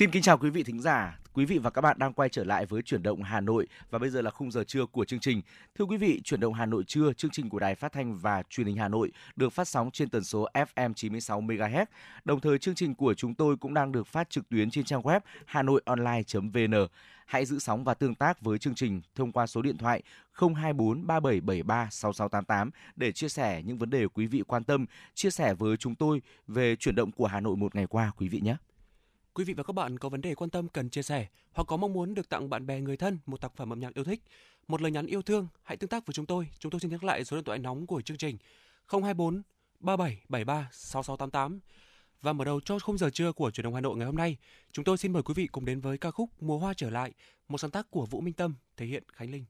Xin kính chào quý vị thính giả. Quý vị và các bạn đang quay trở lại với chuyển động Hà Nội và bây giờ là khung giờ trưa của chương trình. Thưa quý vị, chuyển động Hà Nội trưa, chương trình của Đài Phát thanh và Truyền hình Hà Nội được phát sóng trên tần số FM 96 MHz. Đồng thời chương trình của chúng tôi cũng đang được phát trực tuyến trên trang web hanoionline.vn. Hãy giữ sóng và tương tác với chương trình thông qua số điện thoại 024 3773 6688 để chia sẻ những vấn đề quý vị quan tâm, chia sẻ với chúng tôi về chuyển động của Hà Nội một ngày qua quý vị nhé. Quý vị và các bạn có vấn đề quan tâm cần chia sẻ hoặc có mong muốn được tặng bạn bè người thân một tác phẩm âm nhạc yêu thích, một lời nhắn yêu thương, hãy tương tác với chúng tôi. Chúng tôi xin nhắc lại số điện thoại nóng của chương trình 024 3773 6688. Và mở đầu cho khung giờ trưa của truyền động Hà Nội ngày hôm nay, chúng tôi xin mời quý vị cùng đến với ca khúc Mùa hoa trở lại, một sáng tác của Vũ Minh Tâm thể hiện Khánh Linh.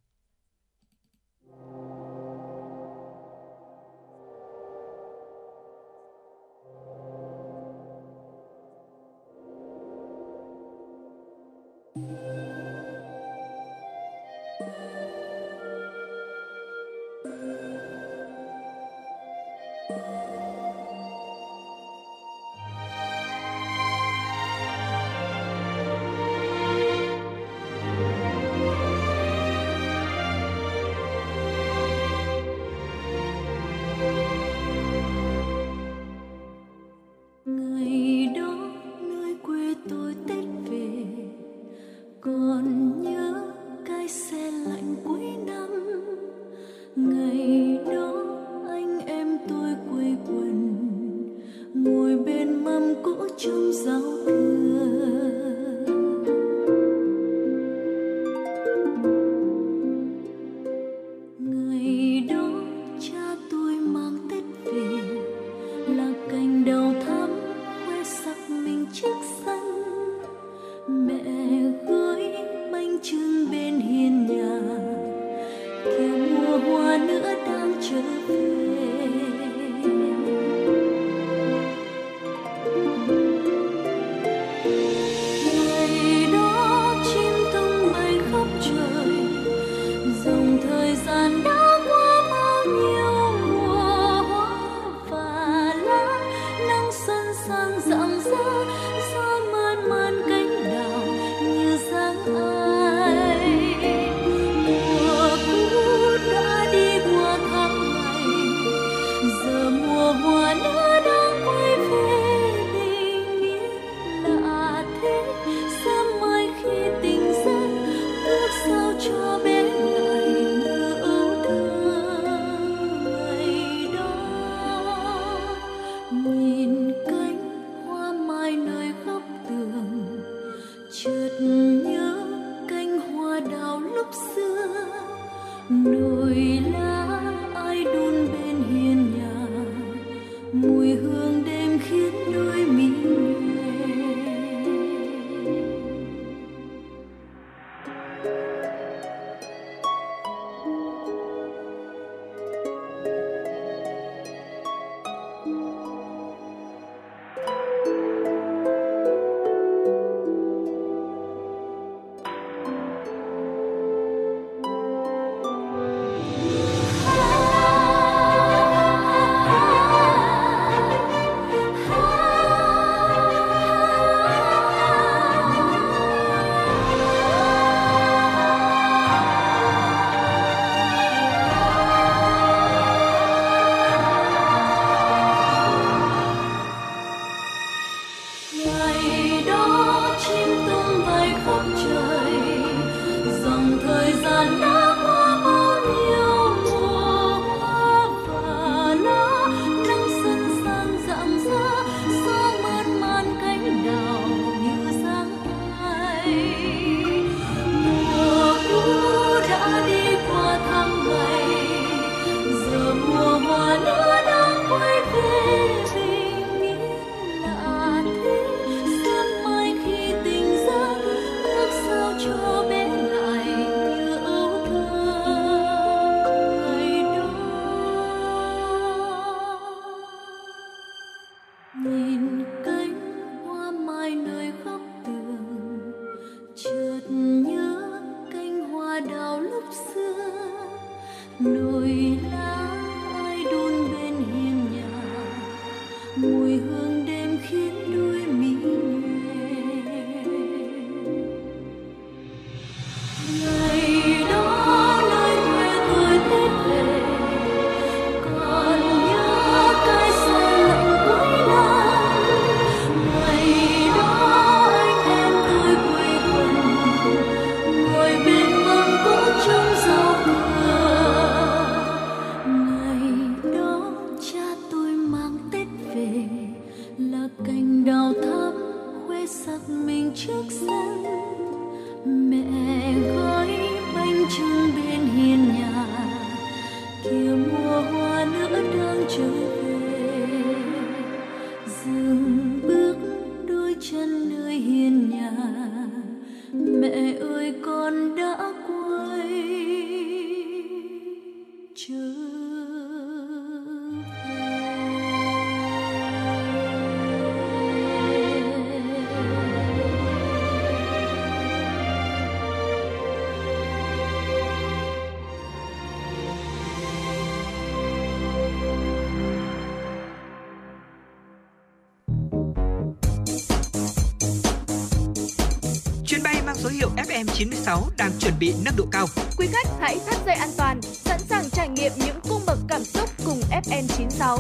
FM96 đang chuẩn bị nâng độ cao. Quý khách hãy thắt dây an toàn, sẵn sàng trải nghiệm những cung bậc cảm xúc cùng FN96.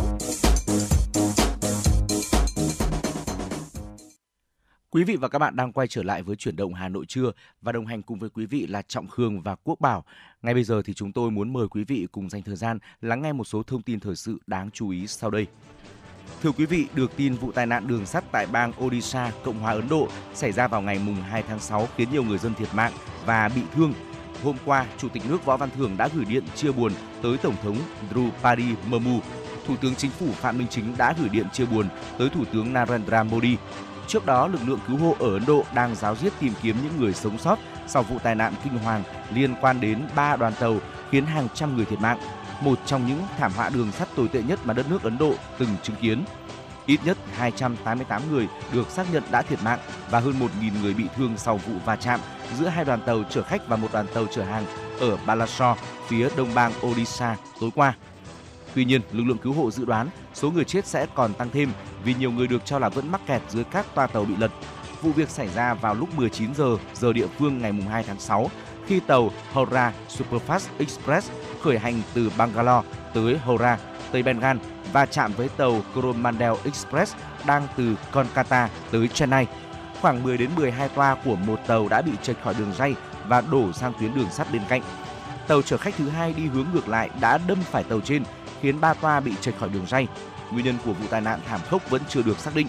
Quý vị và các bạn đang quay trở lại với chuyển động Hà Nội trưa và đồng hành cùng với quý vị là Trọng Khương và Quốc Bảo. Ngay bây giờ thì chúng tôi muốn mời quý vị cùng dành thời gian lắng nghe một số thông tin thời sự đáng chú ý sau đây. Thưa quý vị, được tin vụ tai nạn đường sắt tại bang Odisha, Cộng hòa Ấn Độ xảy ra vào ngày mùng 2 tháng 6 khiến nhiều người dân thiệt mạng và bị thương. Hôm qua, Chủ tịch nước Võ Văn Thưởng đã gửi điện chia buồn tới Tổng thống Draupadi Murmu. Thủ tướng Chính phủ Phạm Minh Chính đã gửi điện chia buồn tới Thủ tướng Narendra Modi. Trước đó, lực lượng cứu hộ ở Ấn Độ đang giáo diết tìm kiếm những người sống sót sau vụ tai nạn kinh hoàng liên quan đến ba đoàn tàu khiến hàng trăm người thiệt mạng, một trong những thảm họa đường sắt tồi tệ nhất mà đất nước Ấn Độ từng chứng kiến. Ít nhất 288 người được xác nhận đã thiệt mạng và hơn 1.000 người bị thương sau vụ va chạm giữa hai đoàn tàu chở khách và một đoàn tàu chở hàng ở Balasore, phía đông bang Odisha tối qua. Tuy nhiên, lực lượng cứu hộ dự đoán số người chết sẽ còn tăng thêm vì nhiều người được cho là vẫn mắc kẹt dưới các toa tàu bị lật. Vụ việc xảy ra vào lúc 19 giờ giờ địa phương ngày 2 tháng 6 khi tàu Howrah Superfast Express khởi hành từ Bangalore tới Howrah, Tây Bengal và chạm với tàu Coromandel Express đang từ Kolkata tới Chennai. Khoảng 10 đến 12 toa của một tàu đã bị trệch khỏi đường ray và đổ sang tuyến đường sắt bên cạnh. Tàu chở khách thứ hai đi hướng ngược lại đã đâm phải tàu trên, khiến ba toa bị trệch khỏi đường ray. Nguyên nhân của vụ tai nạn thảm khốc vẫn chưa được xác định.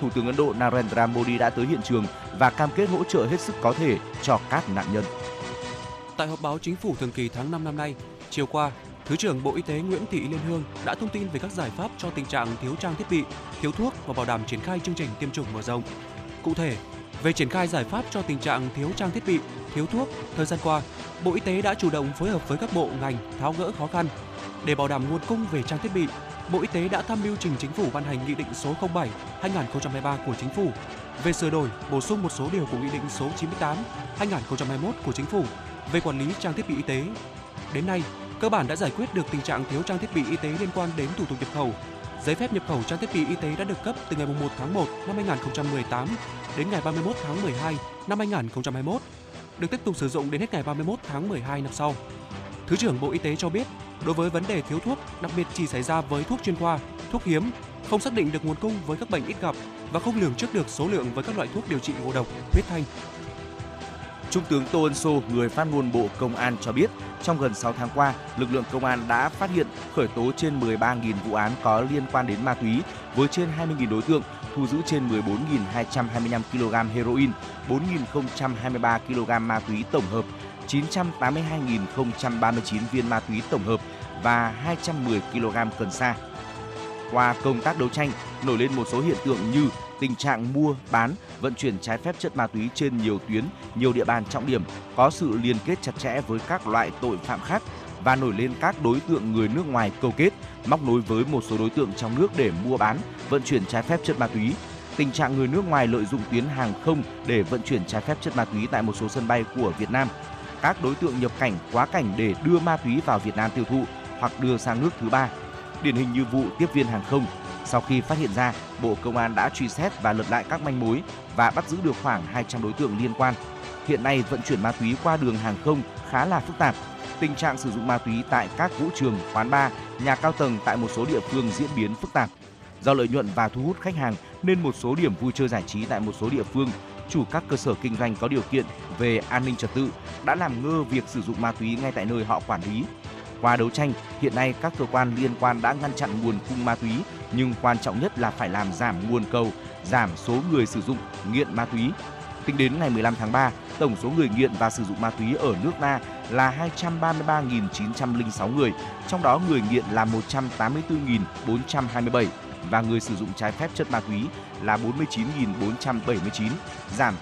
Thủ tướng Ấn Độ Narendra Modi đã tới hiện trường và cam kết hỗ trợ hết sức có thể cho các nạn nhân. Tại họp báo chính phủ thường kỳ tháng 5 năm nay, chiều qua, Thứ trưởng Bộ Y tế Nguyễn Thị Liên Hương đã thông tin về các giải pháp cho tình trạng thiếu trang thiết bị, thiếu thuốc và bảo đảm triển khai chương trình tiêm chủng mở rộng. Cụ thể, về triển khai giải pháp cho tình trạng thiếu trang thiết bị, thiếu thuốc, thời gian qua, Bộ Y tế đã chủ động phối hợp với các bộ ngành tháo gỡ khó khăn. Để bảo đảm nguồn cung về trang thiết bị, Bộ Y tế đã tham mưu trình chính phủ ban hành Nghị định số 07/2023 của Chính phủ về sửa đổi, bổ sung một số điều của Nghị định số 98/2021 của Chính phủ về quản lý trang thiết bị y tế. Đến nay, cơ bản đã giải quyết được tình trạng thiếu trang thiết bị y tế liên quan đến thủ tục nhập khẩu. Giấy phép nhập khẩu trang thiết bị y tế đã được cấp từ ngày 1 tháng 1 năm 2018 đến ngày 31 tháng 12 năm 2021, được tiếp tục sử dụng đến hết ngày 31 tháng 12 năm sau. Thứ trưởng Bộ Y tế cho biết, đối với vấn đề thiếu thuốc, đặc biệt chỉ xảy ra với thuốc chuyên khoa, thuốc hiếm, không xác định được nguồn cung với các bệnh ít gặp và không lường trước được số lượng với các loại thuốc điều trị ngộ độc, huyết thanh, Trung tướng Tô Ân Sô, người phát ngôn Bộ Công an cho biết, trong gần 6 tháng qua, lực lượng công an đã phát hiện khởi tố trên 13.000 vụ án có liên quan đến ma túy với trên 20.000 đối tượng, thu giữ trên 14.225 kg heroin, 4.023 kg ma túy tổng hợp, 982.039 viên ma túy tổng hợp và 210 kg cần sa. Qua công tác đấu tranh, nổi lên một số hiện tượng như tình trạng mua, bán, vận chuyển trái phép chất ma túy trên nhiều tuyến, nhiều địa bàn trọng điểm, có sự liên kết chặt chẽ với các loại tội phạm khác và nổi lên các đối tượng người nước ngoài câu kết, móc nối với một số đối tượng trong nước để mua bán, vận chuyển trái phép chất ma túy. Tình trạng người nước ngoài lợi dụng tuyến hàng không để vận chuyển trái phép chất ma túy tại một số sân bay của Việt Nam. Các đối tượng nhập cảnh quá cảnh để đưa ma túy vào Việt Nam tiêu thụ hoặc đưa sang nước thứ ba. Điển hình như vụ tiếp viên hàng không sau khi phát hiện ra, Bộ Công an đã truy xét và lật lại các manh mối và bắt giữ được khoảng 200 đối tượng liên quan. Hiện nay vận chuyển ma túy qua đường hàng không khá là phức tạp. Tình trạng sử dụng ma túy tại các vũ trường, quán bar, nhà cao tầng tại một số địa phương diễn biến phức tạp. Do lợi nhuận và thu hút khách hàng nên một số điểm vui chơi giải trí tại một số địa phương, chủ các cơ sở kinh doanh có điều kiện về an ninh trật tự đã làm ngơ việc sử dụng ma túy ngay tại nơi họ quản lý. Qua đấu tranh, hiện nay các cơ quan liên quan đã ngăn chặn nguồn cung ma túy, nhưng quan trọng nhất là phải làm giảm nguồn cầu, giảm số người sử dụng nghiện ma túy. Tính đến ngày 15 tháng 3, tổng số người nghiện và sử dụng ma túy ở nước ta là 233.906 người, trong đó người nghiện là 184.427 và người sử dụng trái phép chất ma túy là 49.479, giảm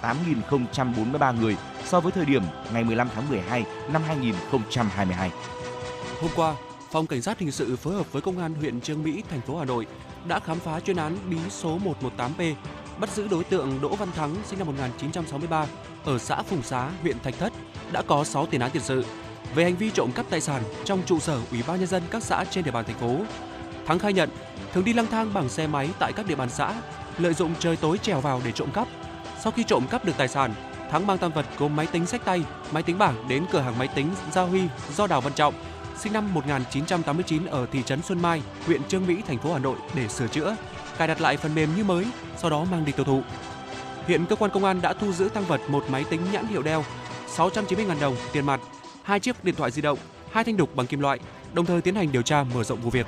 8.043 người so với thời điểm ngày 15 tháng 12 năm 2022. Hôm qua, Phòng Cảnh sát Hình sự phối hợp với Công an huyện Trương Mỹ, thành phố Hà Nội đã khám phá chuyên án bí số 118P, bắt giữ đối tượng Đỗ Văn Thắng sinh năm 1963 ở xã Phùng Xá, huyện Thạch Thất, đã có 6 tiền án tiền sự về hành vi trộm cắp tài sản trong trụ sở Ủy ban nhân dân các xã trên địa bàn thành phố. Thắng khai nhận thường đi lang thang bằng xe máy tại các địa bàn xã, lợi dụng trời tối trèo vào để trộm cắp. Sau khi trộm cắp được tài sản, Thắng mang tăng vật gồm máy tính sách tay, máy tính bảng đến cửa hàng máy tính Gia Huy do Đào Văn Trọng, sinh năm 1989 ở thị trấn Xuân Mai, huyện Trương Mỹ, thành phố Hà Nội để sửa chữa, cài đặt lại phần mềm như mới, sau đó mang đi tiêu thụ. Hiện cơ quan công an đã thu giữ tăng vật một máy tính nhãn hiệu Dell, 690.000 đồng tiền mặt, hai chiếc điện thoại di động, hai thanh đục bằng kim loại, đồng thời tiến hành điều tra mở rộng vụ việc.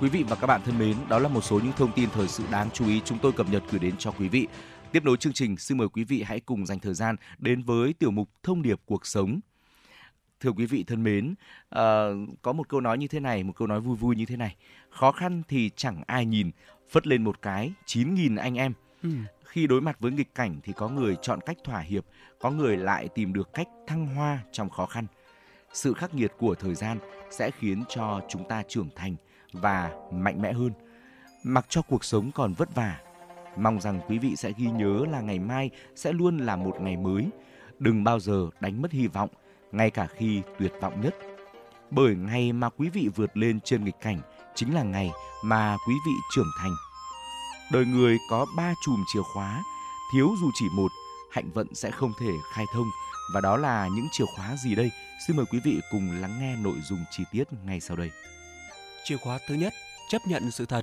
Quý vị và các bạn thân mến, đó là một số những thông tin thời sự đáng chú ý chúng tôi cập nhật gửi đến cho quý vị. Tiếp nối chương trình, xin mời quý vị hãy cùng dành thời gian đến với tiểu mục Thông điệp cuộc sống. Thưa quý vị thân mến, uh, có một câu nói như thế này, một câu nói vui vui như thế này. Khó khăn thì chẳng ai nhìn, phất lên một cái, 9.000 anh em. Ừ. Khi đối mặt với nghịch cảnh thì có người chọn cách thỏa hiệp, có người lại tìm được cách thăng hoa trong khó khăn. Sự khắc nghiệt của thời gian sẽ khiến cho chúng ta trưởng thành và mạnh mẽ hơn. Mặc cho cuộc sống còn vất vả, mong rằng quý vị sẽ ghi nhớ là ngày mai sẽ luôn là một ngày mới. Đừng bao giờ đánh mất hy vọng, ngay cả khi tuyệt vọng nhất. Bởi ngày mà quý vị vượt lên trên nghịch cảnh chính là ngày mà quý vị trưởng thành. Đời người có ba chùm chìa khóa, thiếu dù chỉ một, hạnh vận sẽ không thể khai thông. Và đó là những chìa khóa gì đây? Xin mời quý vị cùng lắng nghe nội dung chi tiết ngay sau đây. Chìa khóa thứ nhất, chấp nhận sự thật.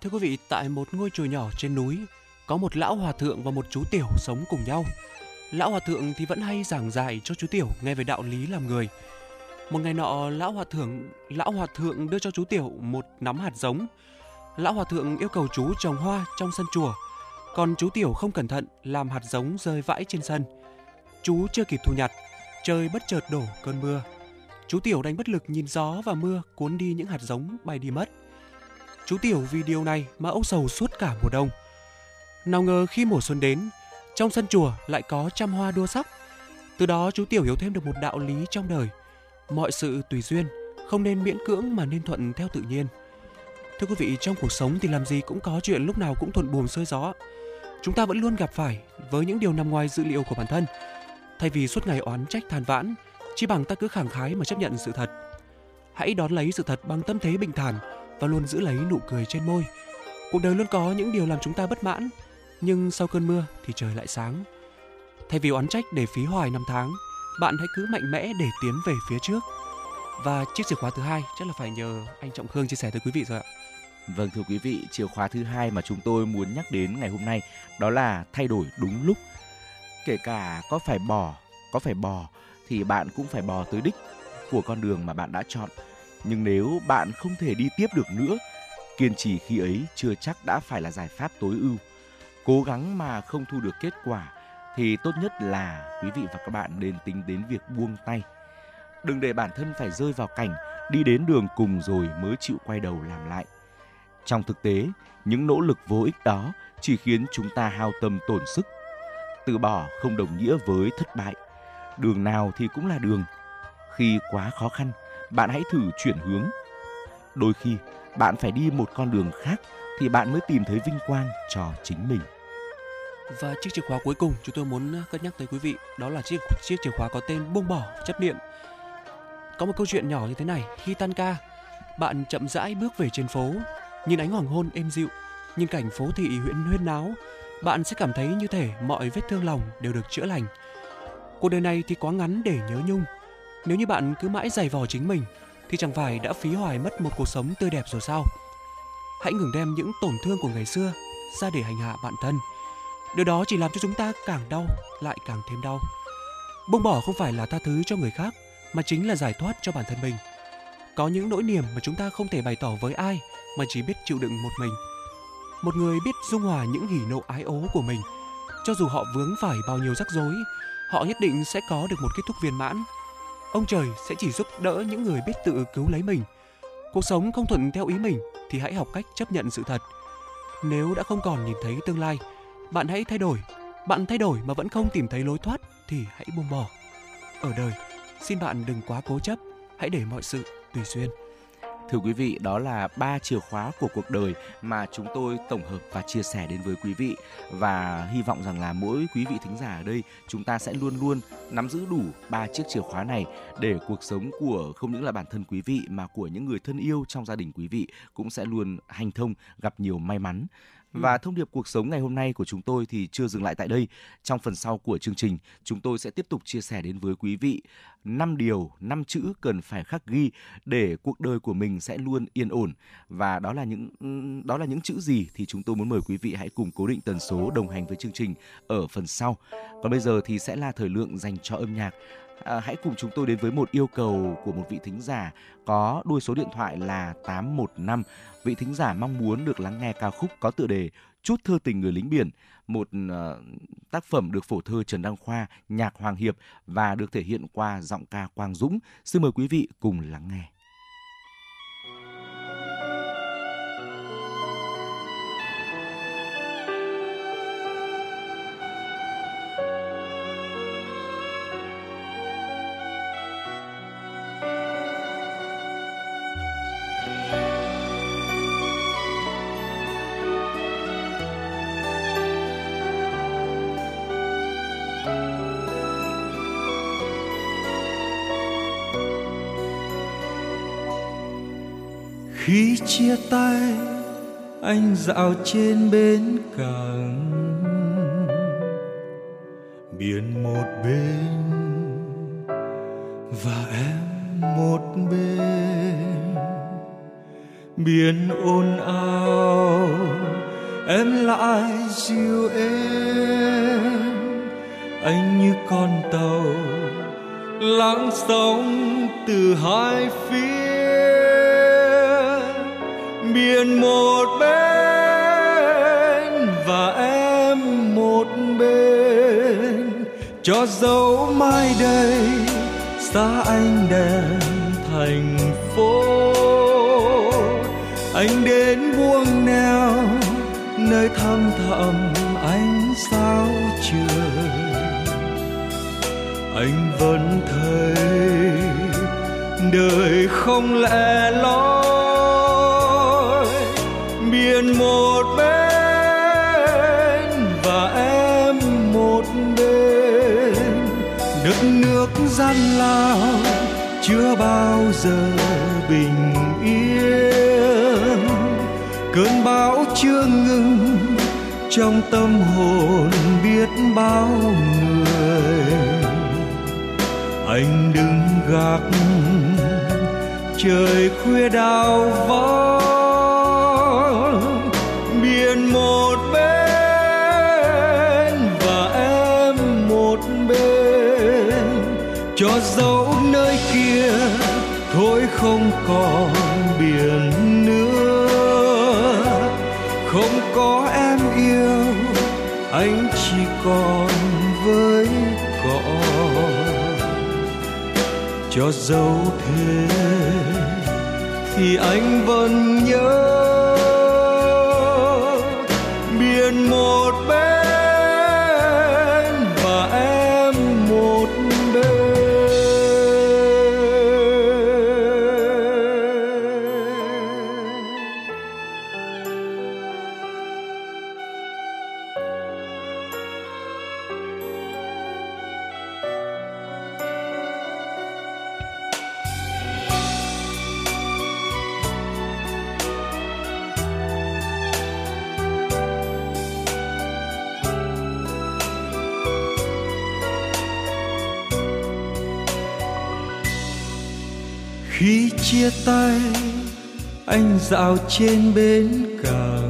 Thưa quý vị, tại một ngôi chùa nhỏ trên núi, có một lão hòa thượng và một chú tiểu sống cùng nhau. Lão hòa thượng thì vẫn hay giảng dạy cho chú tiểu nghe về đạo lý làm người. Một ngày nọ, lão hòa thượng lão hòa thượng đưa cho chú tiểu một nắm hạt giống. Lão hòa thượng yêu cầu chú trồng hoa trong sân chùa, còn chú tiểu không cẩn thận làm hạt giống rơi vãi trên sân. Chú chưa kịp thu nhặt, trời bất chợt đổ cơn mưa. Chú tiểu đánh bất lực nhìn gió và mưa cuốn đi những hạt giống bay đi mất. Chú tiểu vì điều này mà âu sầu suốt cả mùa đông. Nào ngờ khi mùa xuân đến, trong sân chùa lại có trăm hoa đua sắc. Từ đó chú tiểu hiểu thêm được một đạo lý trong đời. Mọi sự tùy duyên, không nên miễn cưỡng mà nên thuận theo tự nhiên. Thưa quý vị, trong cuộc sống thì làm gì cũng có chuyện lúc nào cũng thuận buồm xuôi gió. Chúng ta vẫn luôn gặp phải với những điều nằm ngoài dự liệu của bản thân. Thay vì suốt ngày oán trách than vãn, chỉ bằng ta cứ khẳng khái mà chấp nhận sự thật. Hãy đón lấy sự thật bằng tâm thế bình thản và luôn giữ lấy nụ cười trên môi. Cuộc đời luôn có những điều làm chúng ta bất mãn, nhưng sau cơn mưa thì trời lại sáng. Thay vì oán trách để phí hoài năm tháng, bạn hãy cứ mạnh mẽ để tiến về phía trước. Và chiếc chìa khóa thứ hai chắc là phải nhờ anh Trọng Khương chia sẻ tới quý vị rồi ạ. Vâng thưa quý vị, chìa khóa thứ hai mà chúng tôi muốn nhắc đến ngày hôm nay đó là thay đổi đúng lúc. Kể cả có phải bỏ, có phải bò thì bạn cũng phải bò tới đích của con đường mà bạn đã chọn. Nhưng nếu bạn không thể đi tiếp được nữa, kiên trì khi ấy chưa chắc đã phải là giải pháp tối ưu. Cố gắng mà không thu được kết quả thì tốt nhất là quý vị và các bạn nên tính đến việc buông tay. Đừng để bản thân phải rơi vào cảnh đi đến đường cùng rồi mới chịu quay đầu làm lại. Trong thực tế, những nỗ lực vô ích đó chỉ khiến chúng ta hao tâm tổn sức. Từ bỏ không đồng nghĩa với thất bại. Đường nào thì cũng là đường. Khi quá khó khăn, bạn hãy thử chuyển hướng. Đôi khi, bạn phải đi một con đường khác thì bạn mới tìm thấy vinh quang cho chính mình. Và chiếc chìa khóa cuối cùng chúng tôi muốn ờ, cân nhắc tới quý vị đó là chiếc chiếc chìa khóa có tên buông bỏ chấp niệm. Có một câu chuyện nhỏ như thế này, khi tan ca, bạn chậm rãi bước về trên phố, nhìn ánh hoàng hôn êm dịu, nhìn cảnh phố thị huyện huyên náo, bạn sẽ cảm thấy như thể mọi vết thương lòng đều được chữa lành. Cuộc đời này thì quá ngắn để nhớ nhung. Nếu như bạn cứ mãi giày vò chính mình thì chẳng phải đã phí hoài mất một cuộc sống tươi đẹp rồi sao? Hãy ngừng đem những tổn thương của ngày xưa ra để hành hạ bản thân Điều đó chỉ làm cho chúng ta càng đau, lại càng thêm đau. Buông bỏ không phải là tha thứ cho người khác, mà chính là giải thoát cho bản thân mình. có những nỗi niềm mà chúng ta không thể bày tỏ với ai mà chỉ biết chịu đựng một mình. Một người biết dung hòa những hỉ nộ ái ố của mình, cho dù họ vướng phải bao nhiêu rắc rối, họ nhất định sẽ có được một kết thúc viên mãn. Ông trời sẽ chỉ giúp đỡ những người biết tự cứu lấy mình. Cuộc sống không thuận theo ý mình thì hãy học cách chấp nhận sự thật. Nếu đã không còn nhìn thấy tương lai, bạn hãy thay đổi. Bạn thay đổi mà vẫn không tìm thấy lối thoát thì hãy buông bỏ. Ở đời, xin bạn đừng quá cố chấp, hãy để mọi sự tùy duyên. Thưa quý vị, đó là ba chìa khóa của cuộc đời mà chúng tôi tổng hợp và chia sẻ đến với quý vị và hy vọng rằng là mỗi quý vị thính giả ở đây chúng ta sẽ luôn luôn nắm giữ đủ ba chiếc chìa khóa này để cuộc sống của không những là bản thân quý vị mà của những người thân yêu trong gia đình quý vị cũng sẽ luôn hành thông, gặp nhiều may mắn. Và thông điệp cuộc sống ngày hôm nay của chúng tôi thì chưa dừng lại tại đây. Trong phần sau của chương trình, chúng tôi sẽ tiếp tục chia sẻ đến với quý vị năm điều, năm chữ cần phải khắc ghi để cuộc đời của mình sẽ luôn yên ổn. Và đó là những đó là những chữ gì thì chúng tôi muốn mời quý vị hãy cùng cố định tần số đồng hành với chương trình ở phần sau. Còn bây giờ thì sẽ là thời lượng dành cho âm nhạc. À, hãy cùng chúng tôi đến với một yêu cầu của một vị thính giả có đuôi số điện thoại là 815 vị thính giả mong muốn được lắng nghe ca khúc có tựa đề Chút thơ tình người lính biển, một uh, tác phẩm được phổ thơ Trần Đăng Khoa, nhạc Hoàng Hiệp và được thể hiện qua giọng ca Quang Dũng. Xin mời quý vị cùng lắng nghe. Chia tay, anh dạo trên bến cảng. Biển một bên và em một bên. Biển ồn ào, em lại dịu êm anh như con tàu lắng sóng từ hai phía biển một bên và em một bên. Cho dấu mai đây, xa anh đèn thành phố. Anh đến buông neo, nơi thăm thẳm ánh sao trời anh vẫn thấy đời không lẽ loi một bên và em một bên. Đất nước gian lao chưa bao giờ bình yên. Cơn bão chưa ngừng trong tâm hồn biết bao người. Anh đứng gác trời khuya đào vắng. Không còn biển nữa không có em yêu, anh chỉ còn với cỏ. Cho dấu thế thì anh vẫn nhớ trên bến cảng.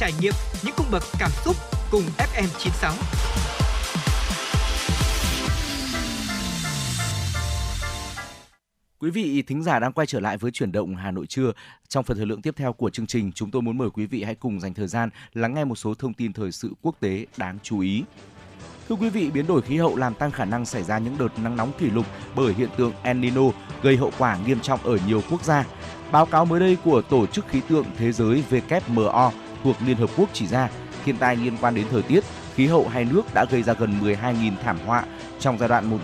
Trải nghiệm những cung bậc cảm xúc cùng FM96. Quý vị thính giả đang quay trở lại với chuyển động Hà Nội trưa. Trong phần thời lượng tiếp theo của chương trình, chúng tôi muốn mời quý vị hãy cùng dành thời gian lắng nghe một số thông tin thời sự quốc tế đáng chú ý. Thưa quý vị, biến đổi khí hậu làm tăng khả năng xảy ra những đợt nắng nóng kỷ lục bởi hiện tượng El Nino gây hậu quả nghiêm trọng ở nhiều quốc gia. Báo cáo mới đây của Tổ chức Khí tượng Thế giới WMO thuộc Liên Hợp Quốc chỉ ra thiên tai liên quan đến thời tiết, khí hậu hai nước đã gây ra gần 12.000 thảm họa trong giai đoạn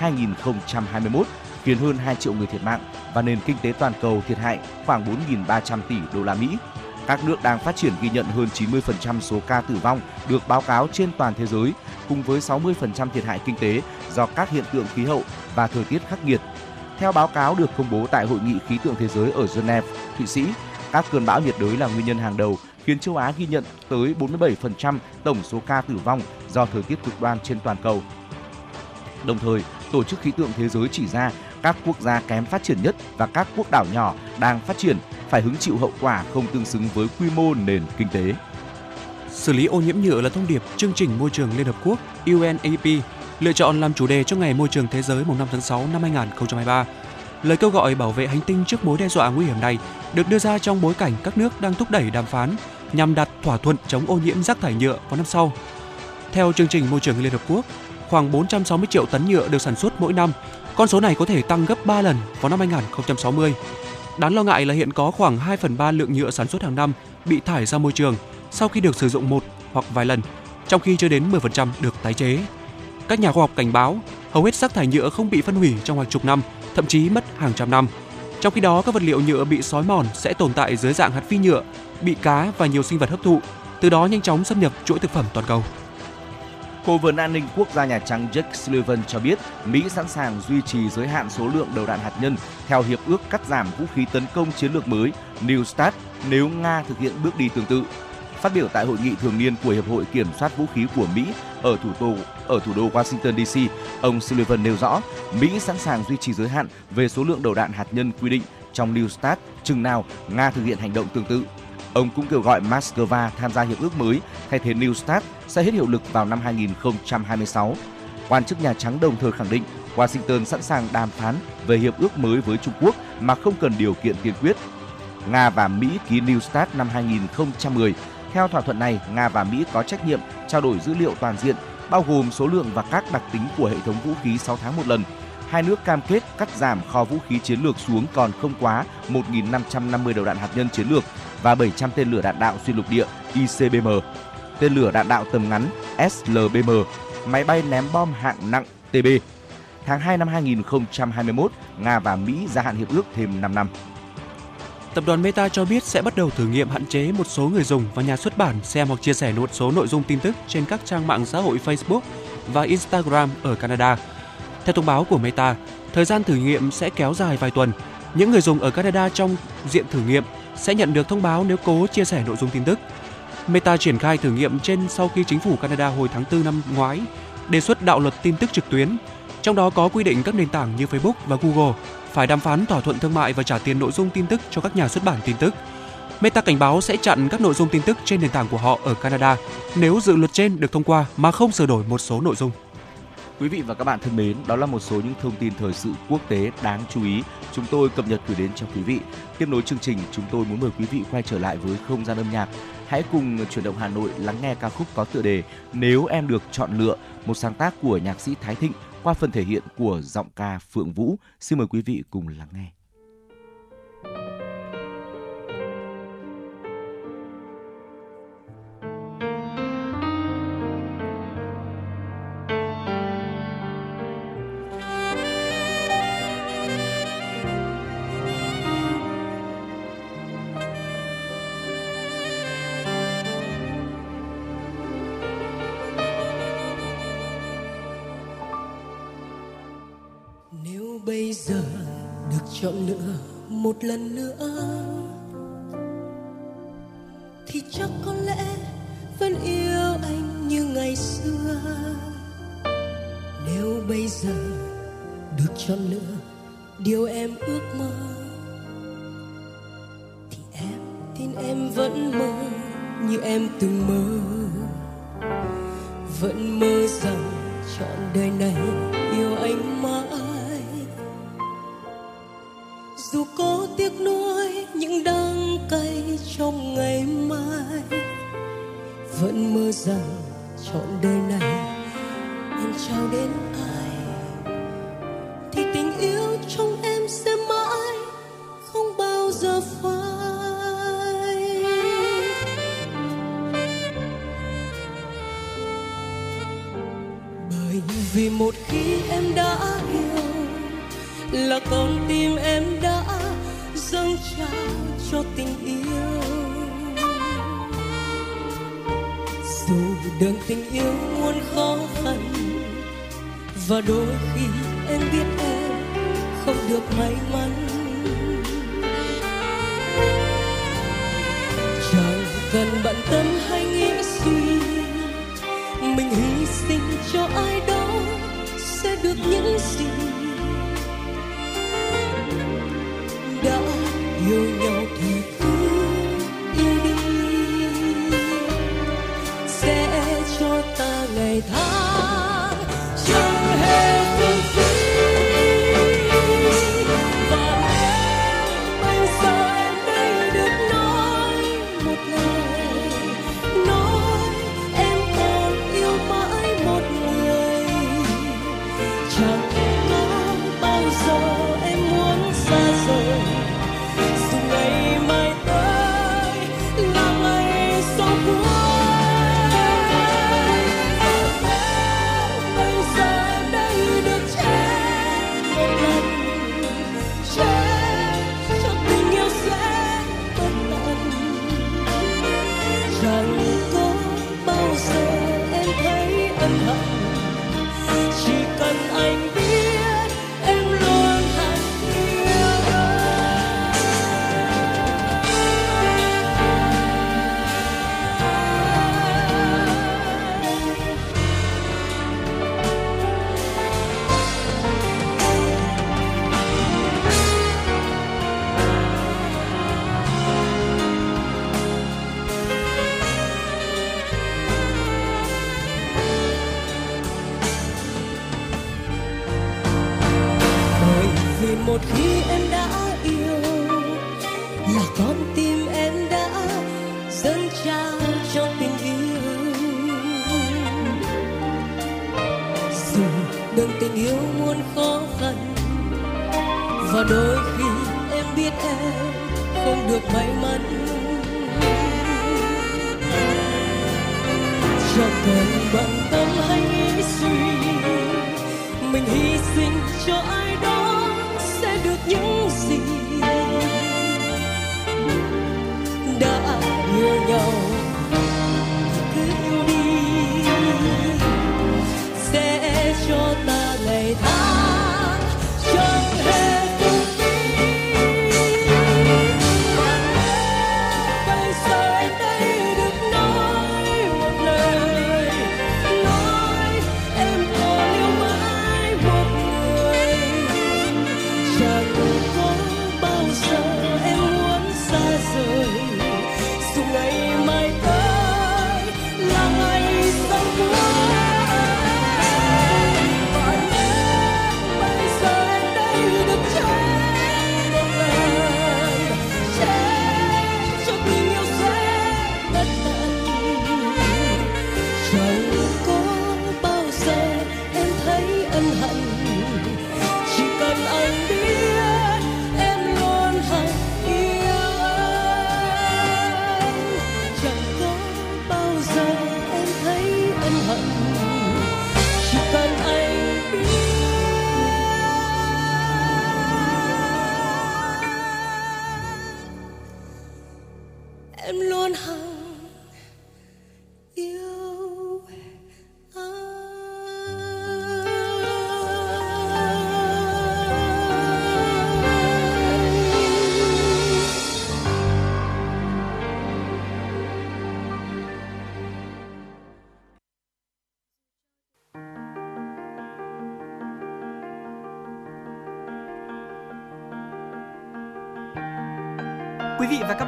1970-2021, khiến hơn 2 triệu người thiệt mạng và nền kinh tế toàn cầu thiệt hại khoảng 4.300 tỷ đô la Mỹ. Các nước đang phát triển ghi nhận hơn 90% số ca tử vong được báo cáo trên toàn thế giới, cùng với 60% thiệt hại kinh tế do các hiện tượng khí hậu và thời tiết khắc nghiệt. Theo báo cáo được công bố tại Hội nghị Khí tượng Thế giới ở Geneva, Thụy Sĩ, các cơn bão nhiệt đới là nguyên nhân hàng đầu khiến châu Á ghi nhận tới 47% tổng số ca tử vong do thời tiết cực đoan trên toàn cầu. Đồng thời, Tổ chức Khí tượng Thế giới chỉ ra các quốc gia kém phát triển nhất và các quốc đảo nhỏ đang phát triển phải hứng chịu hậu quả không tương xứng với quy mô nền kinh tế. Xử lý ô nhiễm nhựa là thông điệp chương trình môi trường Liên Hợp Quốc UNEP lựa chọn làm chủ đề cho Ngày Môi trường Thế giới mùng 5 tháng 6 năm 2023. Lời kêu gọi bảo vệ hành tinh trước mối đe dọa nguy hiểm này được đưa ra trong bối cảnh các nước đang thúc đẩy đàm phán nhằm đạt thỏa thuận chống ô nhiễm rác thải nhựa vào năm sau. Theo chương trình môi trường Liên Hợp Quốc, khoảng 460 triệu tấn nhựa được sản xuất mỗi năm. Con số này có thể tăng gấp 3 lần vào năm 2060. Đáng lo ngại là hiện có khoảng 2 phần 3 lượng nhựa sản xuất hàng năm bị thải ra môi trường sau khi được sử dụng một hoặc vài lần, trong khi chưa đến 10% được tái chế. Các nhà khoa học cảnh báo, hầu hết rác thải nhựa không bị phân hủy trong hàng chục năm, thậm chí mất hàng trăm năm. Trong khi đó, các vật liệu nhựa bị sói mòn sẽ tồn tại dưới dạng hạt phi nhựa, bị cá và nhiều sinh vật hấp thụ, từ đó nhanh chóng xâm nhập chuỗi thực phẩm toàn cầu. Cố vấn an ninh quốc gia Nhà Trắng Jake Sullivan cho biết Mỹ sẵn sàng duy trì giới hạn số lượng đầu đạn hạt nhân theo hiệp ước cắt giảm vũ khí tấn công chiến lược mới New START nếu Nga thực hiện bước đi tương tự. Phát biểu tại hội nghị thường niên của Hiệp hội Kiểm soát vũ khí của Mỹ ở thủ đô ở thủ đô Washington DC, ông Sullivan nêu rõ Mỹ sẵn sàng duy trì giới hạn về số lượng đầu đạn hạt nhân quy định trong New START chừng nào Nga thực hiện hành động tương tự. Ông cũng kêu gọi Moscow tham gia hiệp ước mới thay thế New START sẽ hết hiệu lực vào năm 2026. Quan chức Nhà Trắng đồng thời khẳng định Washington sẵn sàng đàm phán về hiệp ước mới với Trung Quốc mà không cần điều kiện tiên quyết. Nga và Mỹ ký New START năm 2010. Theo thỏa thuận này, Nga và Mỹ có trách nhiệm trao đổi dữ liệu toàn diện, bao gồm số lượng và các đặc tính của hệ thống vũ khí 6 tháng một lần. Hai nước cam kết cắt giảm kho vũ khí chiến lược xuống còn không quá 1.550 đầu đạn hạt nhân chiến lược và 700 tên lửa đạn đạo xuyên lục địa ICBM, tên lửa đạn đạo tầm ngắn SLBM, máy bay ném bom hạng nặng TB. Tháng 2 năm 2021, Nga và Mỹ gia hạn hiệp ước thêm 5 năm. Tập đoàn Meta cho biết sẽ bắt đầu thử nghiệm hạn chế một số người dùng và nhà xuất bản xem hoặc chia sẻ một số nội dung tin tức trên các trang mạng xã hội Facebook và Instagram ở Canada. Theo thông báo của Meta, thời gian thử nghiệm sẽ kéo dài vài tuần. Những người dùng ở Canada trong diện thử nghiệm sẽ nhận được thông báo nếu cố chia sẻ nội dung tin tức. Meta triển khai thử nghiệm trên sau khi chính phủ Canada hồi tháng 4 năm ngoái đề xuất đạo luật tin tức trực tuyến, trong đó có quy định các nền tảng như Facebook và Google phải đàm phán thỏa thuận thương mại và trả tiền nội dung tin tức cho các nhà xuất bản tin tức. Meta cảnh báo sẽ chặn các nội dung tin tức trên nền tảng của họ ở Canada nếu dự luật trên được thông qua mà không sửa đổi một số nội dung. Quý vị và các bạn thân mến, đó là một số những thông tin thời sự quốc tế đáng chú ý chúng tôi cập nhật gửi đến cho quý vị. Tiếp nối chương trình, chúng tôi muốn mời quý vị quay trở lại với không gian âm nhạc. Hãy cùng chuyển động Hà Nội lắng nghe ca khúc có tựa đề Nếu em được chọn lựa, một sáng tác của nhạc sĩ Thái Thịnh qua phần thể hiện của giọng ca Phượng Vũ. Xin mời quý vị cùng lắng nghe. Chọn lựa một lần nữa. Thì chắc có lẽ vẫn yêu anh như ngày xưa. Nếu bây giờ được chọn lựa điều em ước mơ, thì em tin em vẫn mơ như em từng mơ. Vẫn mơ rằng chọn đời này yêu anh mãi dù có tiếc nuối những đắng cay trong ngày mai, vẫn mơ rằng chọn đời này em trao đến ai. Thì tình yêu trong em sẽ mãi không bao giờ phai. Bởi vì một khi em đã yêu là con tim em đã dâng trao cho tình yêu. Dù đường tình yêu muôn khó khăn, và đôi khi em biết em không được may mắn. Chẳng cần bận tâm hay nghĩ suy mình hy sinh cho ai đó sẽ được những gì ta ngày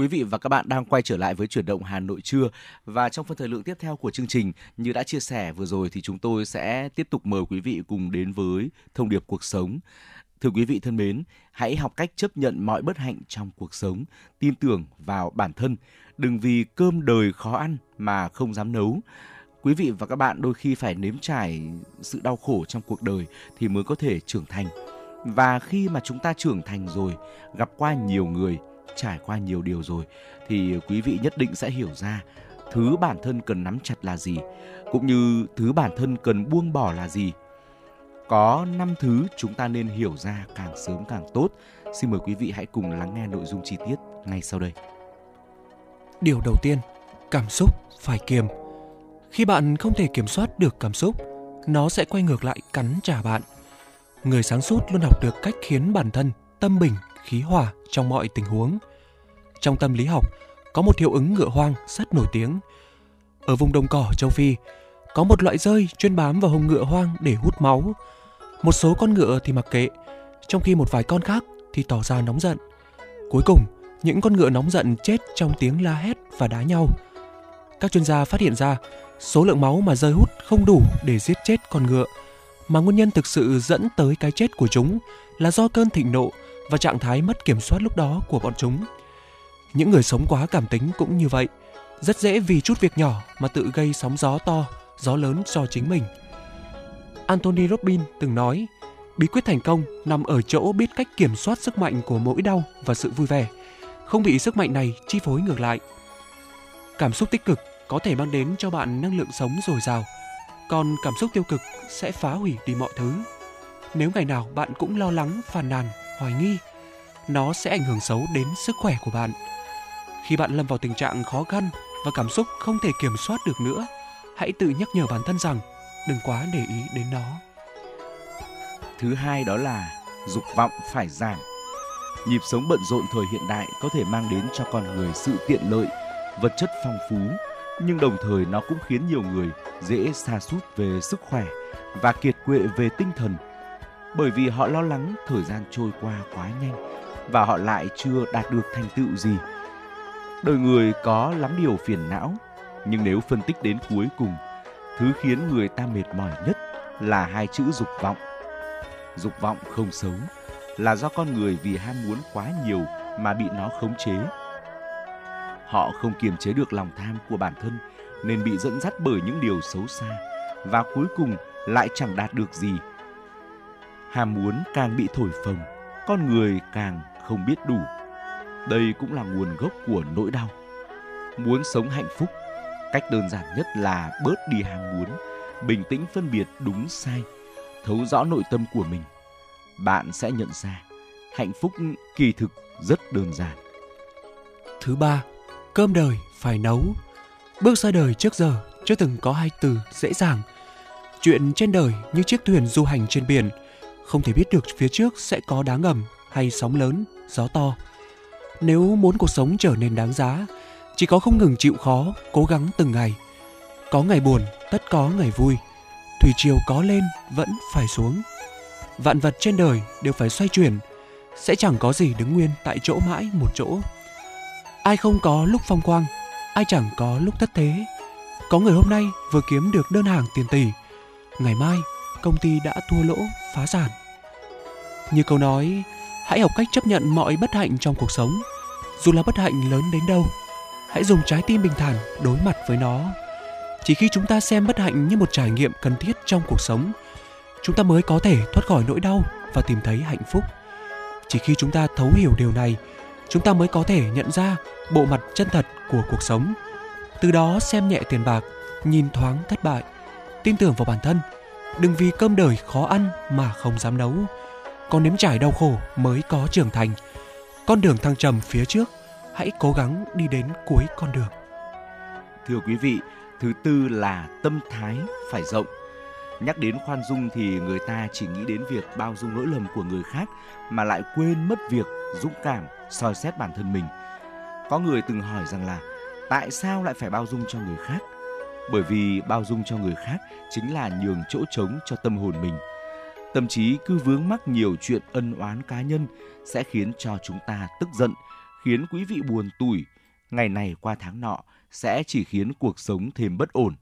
Quý vị và các bạn đang quay trở lại với chuyển động Hà Nội trưa và trong phần thời lượng tiếp theo của chương trình như đã chia sẻ vừa rồi thì chúng tôi sẽ tiếp tục mời quý vị cùng đến với thông điệp cuộc sống. Thưa quý vị thân mến, hãy học cách chấp nhận mọi bất hạnh trong cuộc sống, tin tưởng vào bản thân, đừng vì cơm đời khó ăn mà không dám nấu. Quý vị và các bạn đôi khi phải nếm trải sự đau khổ trong cuộc đời thì mới có thể trưởng thành. Và khi mà chúng ta trưởng thành rồi, gặp qua nhiều người, trải qua nhiều điều rồi thì quý vị nhất định sẽ hiểu ra thứ bản thân cần nắm chặt là gì cũng như thứ bản thân cần buông bỏ là gì. Có 5 thứ chúng ta nên hiểu ra càng sớm càng tốt. Xin mời quý vị hãy cùng lắng nghe nội dung chi tiết ngay sau đây. Điều đầu tiên, cảm xúc phải kiềm. Khi bạn không thể kiểm soát được cảm xúc, nó sẽ quay ngược lại cắn trả bạn. Người sáng suốt luôn học được cách khiến bản thân tâm bình, khí hòa trong mọi tình huống. Trong tâm lý học, có một hiệu ứng ngựa hoang rất nổi tiếng. Ở vùng đồng cỏ châu Phi, có một loại rơi chuyên bám vào hông ngựa hoang để hút máu. Một số con ngựa thì mặc kệ, trong khi một vài con khác thì tỏ ra nóng giận. Cuối cùng, những con ngựa nóng giận chết trong tiếng la hét và đá nhau. Các chuyên gia phát hiện ra số lượng máu mà rơi hút không đủ để giết chết con ngựa, mà nguyên nhân thực sự dẫn tới cái chết của chúng là do cơn thịnh nộ và trạng thái mất kiểm soát lúc đó của bọn chúng. Những người sống quá cảm tính cũng như vậy, rất dễ vì chút việc nhỏ mà tự gây sóng gió to, gió lớn cho chính mình. Anthony Robbins từng nói, bí quyết thành công nằm ở chỗ biết cách kiểm soát sức mạnh của mỗi đau và sự vui vẻ, không bị sức mạnh này chi phối ngược lại. Cảm xúc tích cực có thể mang đến cho bạn năng lượng sống dồi dào, còn cảm xúc tiêu cực sẽ phá hủy đi mọi thứ. Nếu ngày nào bạn cũng lo lắng, phàn nàn, hoài nghi, nó sẽ ảnh hưởng xấu đến sức khỏe của bạn. Khi bạn lâm vào tình trạng khó khăn và cảm xúc không thể kiểm soát được nữa, hãy tự nhắc nhở bản thân rằng đừng quá để ý đến nó. Thứ hai đó là dục vọng phải giảm. Nhịp sống bận rộn thời hiện đại có thể mang đến cho con người sự tiện lợi, vật chất phong phú, nhưng đồng thời nó cũng khiến nhiều người dễ sa sút về sức khỏe và kiệt quệ về tinh thần bởi vì họ lo lắng thời gian trôi qua quá nhanh và họ lại chưa đạt được thành tựu gì. Đời người có lắm điều phiền não, nhưng nếu phân tích đến cuối cùng, thứ khiến người ta mệt mỏi nhất là hai chữ dục vọng. Dục vọng không xấu, là do con người vì ham muốn quá nhiều mà bị nó khống chế. Họ không kiềm chế được lòng tham của bản thân nên bị dẫn dắt bởi những điều xấu xa và cuối cùng lại chẳng đạt được gì. Ham muốn càng bị thổi phồng, con người càng không biết đủ. Đây cũng là nguồn gốc của nỗi đau. Muốn sống hạnh phúc, cách đơn giản nhất là bớt đi ham muốn, bình tĩnh phân biệt đúng sai, thấu rõ nội tâm của mình. Bạn sẽ nhận ra hạnh phúc kỳ thực rất đơn giản. Thứ ba, cơm đời phải nấu. Bước ra đời trước giờ chưa từng có hai từ dễ dàng. Chuyện trên đời như chiếc thuyền du hành trên biển, không thể biết được phía trước sẽ có đá ngầm hay sóng lớn, gió to. Nếu muốn cuộc sống trở nên đáng giá, chỉ có không ngừng chịu khó, cố gắng từng ngày. Có ngày buồn, tất có ngày vui. Thủy triều có lên, vẫn phải xuống. Vạn vật trên đời đều phải xoay chuyển, sẽ chẳng có gì đứng nguyên tại chỗ mãi một chỗ. Ai không có lúc phong quang, ai chẳng có lúc thất thế. Có người hôm nay vừa kiếm được đơn hàng tiền tỷ, ngày mai công ty đã thua lỗ, phá sản. Như câu nói, hãy học cách chấp nhận mọi bất hạnh trong cuộc sống. Dù là bất hạnh lớn đến đâu hãy dùng trái tim bình thản đối mặt với nó. Chỉ khi chúng ta xem bất hạnh như một trải nghiệm cần thiết trong cuộc sống chúng ta mới có thể thoát khỏi nỗi đau và tìm thấy hạnh phúc. Chỉ khi chúng ta thấu hiểu điều này chúng ta mới có thể nhận ra bộ mặt chân thật của cuộc sống. Từ đó xem nhẹ tiền bạc nhìn thoáng thất bại. Tin tưởng vào bản thân đừng vì cơm đời khó ăn mà không dám nấu có nếm trải đau khổ mới có trưởng thành. Con đường thăng trầm phía trước, hãy cố gắng đi đến cuối con đường. Thưa quý vị, thứ tư là tâm thái phải rộng. Nhắc đến khoan dung thì người ta chỉ nghĩ đến việc bao dung lỗi lầm của người khác, mà lại quên mất việc dũng cảm, soi xét bản thân mình. Có người từng hỏi rằng là, tại sao lại phải bao dung cho người khác? Bởi vì bao dung cho người khác chính là nhường chỗ trống cho tâm hồn mình. Tâm trí cứ vướng mắc nhiều chuyện ân oán cá nhân sẽ khiến cho chúng ta tức giận, khiến quý vị buồn tủi, ngày này qua tháng nọ sẽ chỉ khiến cuộc sống thêm bất ổn.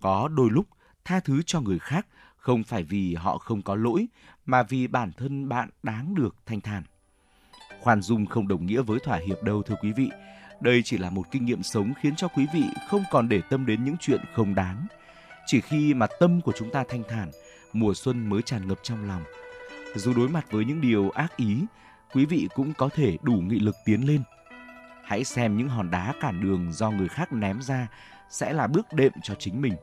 Có đôi lúc tha thứ cho người khác không phải vì họ không có lỗi mà vì bản thân bạn đáng được thanh thản. Khoan dung không đồng nghĩa với thỏa hiệp đâu thưa quý vị. Đây chỉ là một kinh nghiệm sống khiến cho quý vị không còn để tâm đến những chuyện không đáng. Chỉ khi mà tâm của chúng ta thanh thản, mùa xuân mới tràn ngập trong lòng. Dù đối mặt với những điều ác ý, quý vị cũng có thể đủ nghị lực tiến lên. Hãy xem những hòn đá cản đường do người khác ném ra sẽ là bước đệm cho chính mình.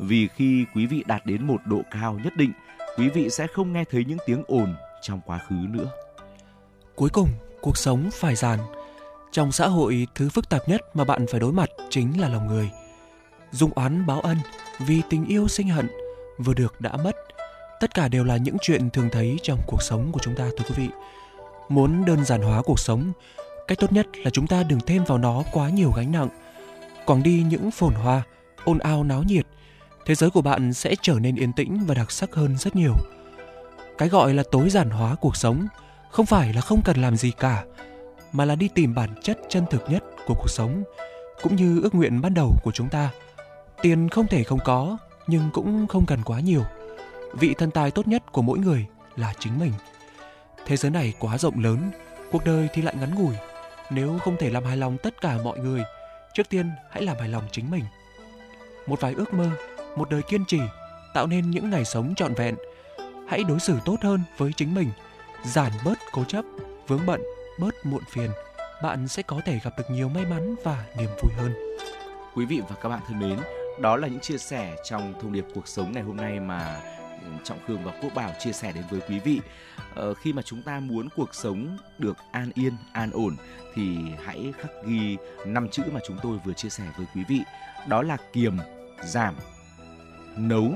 Vì khi quý vị đạt đến một độ cao nhất định, quý vị sẽ không nghe thấy những tiếng ồn trong quá khứ nữa. Cuối cùng, cuộc sống phải giàn. Trong xã hội, thứ phức tạp nhất mà bạn phải đối mặt chính là lòng người. Dung oán báo ân vì tình yêu sinh hận, vừa được đã mất tất cả đều là những chuyện thường thấy trong cuộc sống của chúng ta, thưa quý vị. Muốn đơn giản hóa cuộc sống, cách tốt nhất là chúng ta đừng thêm vào nó quá nhiều gánh nặng. Quảng đi những phồn hoa, ồn ào náo nhiệt, thế giới của bạn sẽ trở nên yên tĩnh và đặc sắc hơn rất nhiều. Cái gọi là tối giản hóa cuộc sống không phải là không cần làm gì cả, mà là đi tìm bản chất chân thực nhất của cuộc sống, cũng như ước nguyện ban đầu của chúng ta. Tiền không thể không có, nhưng cũng không cần quá nhiều vị thần tài tốt nhất của mỗi người là chính mình. Thế giới này quá rộng lớn, cuộc đời thì lại ngắn ngủi. Nếu không thể làm hài lòng tất cả mọi người, trước tiên hãy làm hài lòng chính mình. Một vài ước mơ, một đời kiên trì, tạo nên những ngày sống trọn vẹn. Hãy đối xử tốt hơn với chính mình giảm bớt cố chấp, vướng bận, bớt muộn phiền. Bạn sẽ có thể gặp được nhiều may mắn và niềm vui hơn. Quý vị và các bạn thân mến, đó là những chia sẻ trong thông điệp cuộc sống ngày hôm nay mà Trọng Khương và Quốc Bảo chia sẻ đến với quý vị. Ờ, khi mà chúng ta muốn cuộc sống được an yên, an ổn thì hãy khắc ghi năm chữ mà chúng tôi vừa chia sẻ với quý vị. Đó là kiềm, giảm, nấu,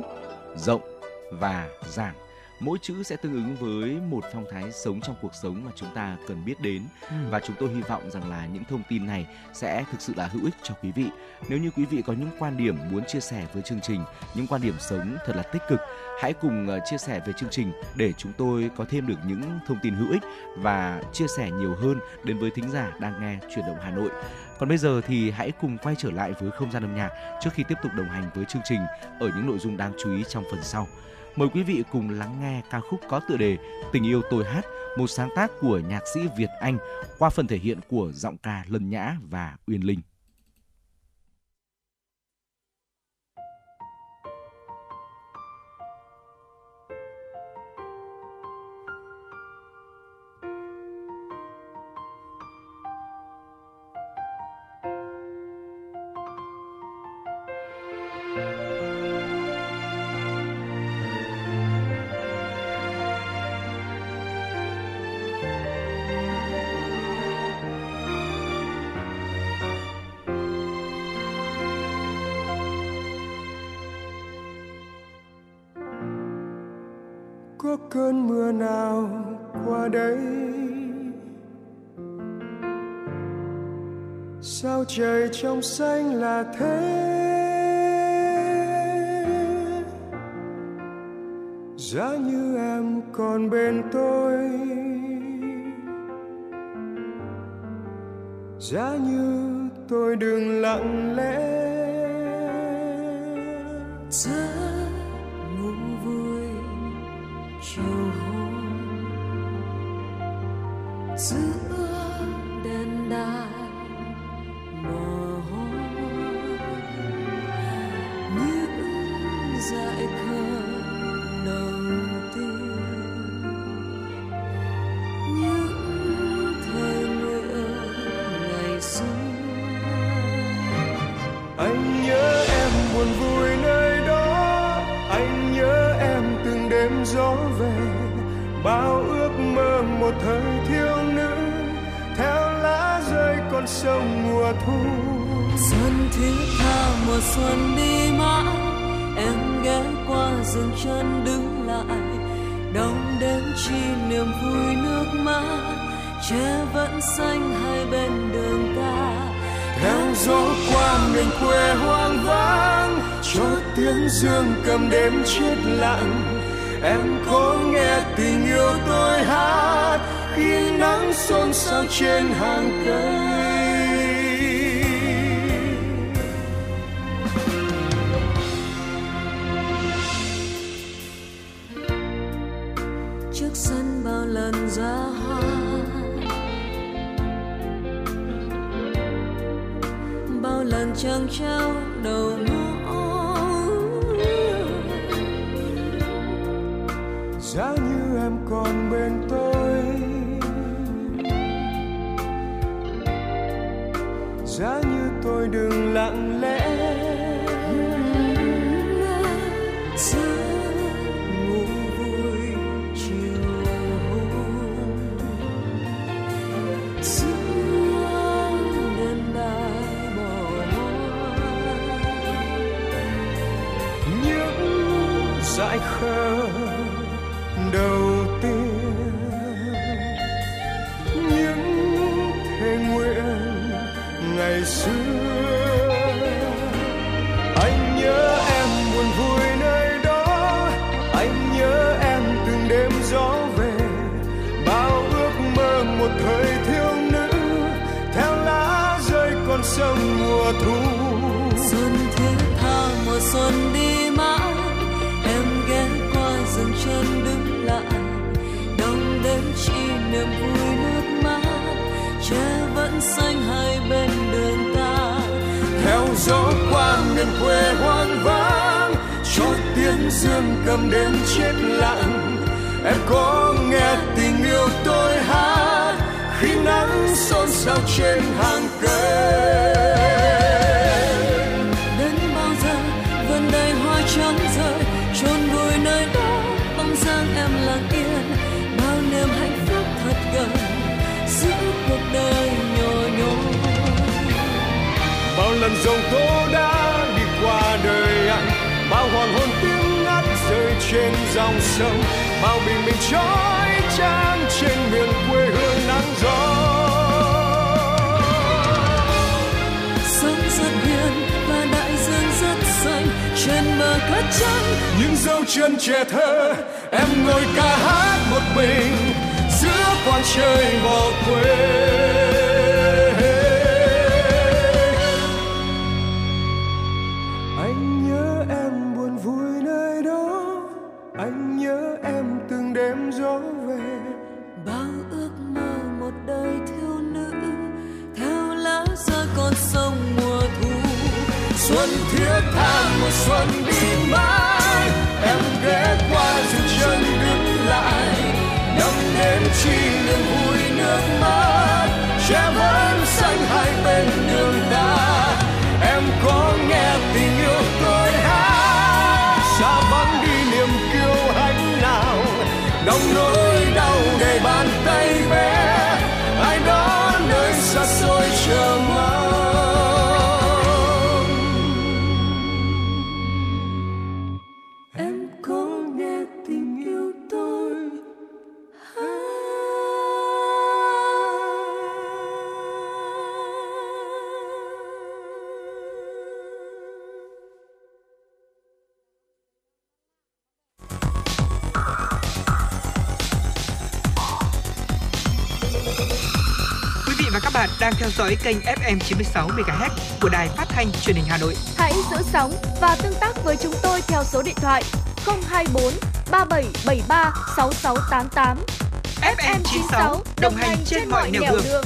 rộng và giảm mỗi chữ sẽ tương ứng với một phong thái sống trong cuộc sống mà chúng ta cần biết đến Ừ. và chúng tôi hy vọng rằng là những thông tin này sẽ thực sự là hữu ích cho quý vị. Nếu như quý vị có những quan điểm muốn chia sẻ với chương trình, những quan điểm sống thật là tích cực, hãy cùng ờ, chia sẻ về chương trình để chúng tôi có thêm được những thông tin hữu ích và chia sẻ nhiều hơn đến với thính giả đang nghe chuyển động Hà Nội. Còn bây giờ thì hãy cùng quay trở lại với không gian âm nhạc trước khi tiếp tục đồng hành với chương trình ở những nội dung đáng chú ý trong phần sau. Mời quý vị cùng lắng nghe ca khúc có tựa đề Tình yêu tôi hát, một sáng tác của nhạc sĩ Việt Anh qua phần thể hiện của giọng ca Lân Nhã và Uyên Linh. Trong xanh là thế. Giá như em còn bên tôi. Giá như tôi đừng lặng lẽ. Xanh hai bên đường ta. Theo gió qua miền quê hoang vắng cho tiếng dương cầm đêm chết lặng. Em có nghe tình yêu tôi hát, khi nắng xôn xao trên hàng cây. Dòng tố đã đi qua đời anh bao hoàng hôn tiếng ngắt rơi trên dòng sông bao bình minh trói trang trên miền quê hương nắng gió. Sông rất hiền và đại dương rất xanh trên bờ cát trắng. Những dấu chân trẻ thơ em ngồi ca hát một mình giữa quang trời bỏ quê thiết tha mùa xuân đi mãi. Em ghé qua dừng chân đứng lại năm đêm chi niềm vui nước mắt. Che vẫn xanh hai bên đường dõi kênh FM 96 MHz của đài phát thanh truyền hình Hà Nội. Hãy giữ sóng và tương tác với chúng tôi theo số điện thoại 024 3773 6688. FM 96 đồng hành trên mọi nẻo đường.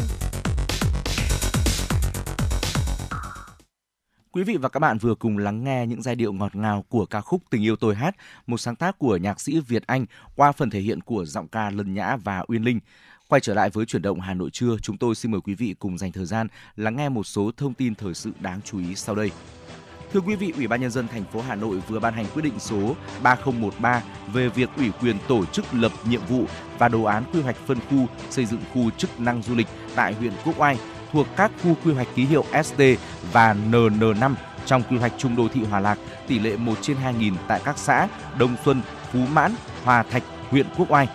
Quý vị và các bạn vừa cùng lắng nghe những giai điệu ngọt ngào của ca khúc Tình yêu tôi hát, một sáng tác của nhạc sĩ Việt Anh qua phần thể hiện của giọng ca Lân Nhã và Uyên Linh. Quay trở lại với chuyển động Hà Nội trưa, chúng tôi xin mời quý vị cùng dành thời gian lắng nghe một số thông tin thời sự đáng chú ý sau đây. Thưa quý vị, Ủy ban nhân dân thành phố Hà Nội vừa ban hành quyết định số 3013 về việc ủy quyền tổ chức lập nhiệm vụ và đồ án quy hoạch phân khu xây dựng khu chức năng du lịch tại huyện Quốc Oai thuộc các khu quy hoạch ký hiệu ST và NN5 trong quy hoạch chung đô thị Hòa Lạc tỷ lệ 1 trên 2.000 tại các xã Đông Xuân, Phú Mãn, Hòa Thạch, huyện Quốc Oai.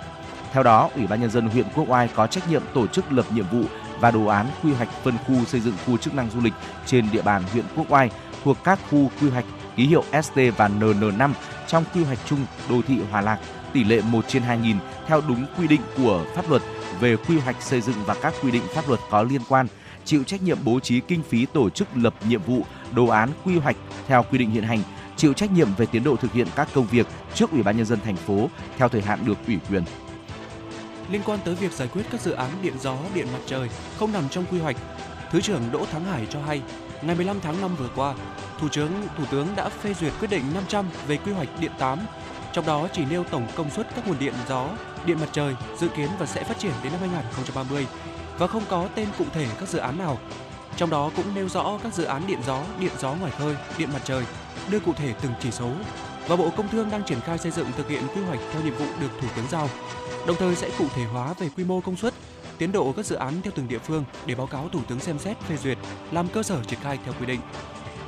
Theo đó, Ủy ban nhân dân huyện Quốc Oai có trách nhiệm tổ chức lập nhiệm vụ và đồ án quy hoạch phân khu xây dựng khu chức năng du lịch trên địa bàn huyện Quốc Oai thuộc các khu quy hoạch ký hiệu ST và NN5 trong quy hoạch chung đô thị Hòa Lạc tỷ lệ 1 trên 2.000 theo đúng quy định của pháp luật về quy hoạch xây dựng và các quy định pháp luật có liên quan, chịu trách nhiệm bố trí kinh phí tổ chức lập nhiệm vụ, đồ án quy hoạch theo quy định hiện hành, chịu trách nhiệm về tiến độ thực hiện các công việc trước Ủy ban nhân dân thành phố theo thời hạn được ủy quyền. Liên quan tới việc giải quyết các dự án điện gió, điện mặt trời không nằm trong quy hoạch, Thứ trưởng Đỗ Thắng Hải cho hay, ngày 15 tháng 5 vừa qua, Thủ tướng Thủ tướng đã phê duyệt quyết định 500 về quy hoạch điện 8, trong đó chỉ nêu tổng công suất các nguồn điện gió, điện mặt trời dự kiến và sẽ phát triển đến năm 2030 và không có tên cụ thể các dự án nào. Trong đó cũng nêu rõ các dự án điện gió, điện gió ngoài khơi, điện mặt trời, đưa cụ thể từng chỉ số. Và Bộ Công Thương đang triển khai xây dựng thực hiện quy hoạch theo nhiệm vụ được Thủ tướng giao. Đồng thời sẽ cụ thể hóa về quy mô công suất, tiến độ các dự án theo từng địa phương để báo cáo Thủ tướng xem xét phê duyệt, làm cơ sở triển khai theo quy định.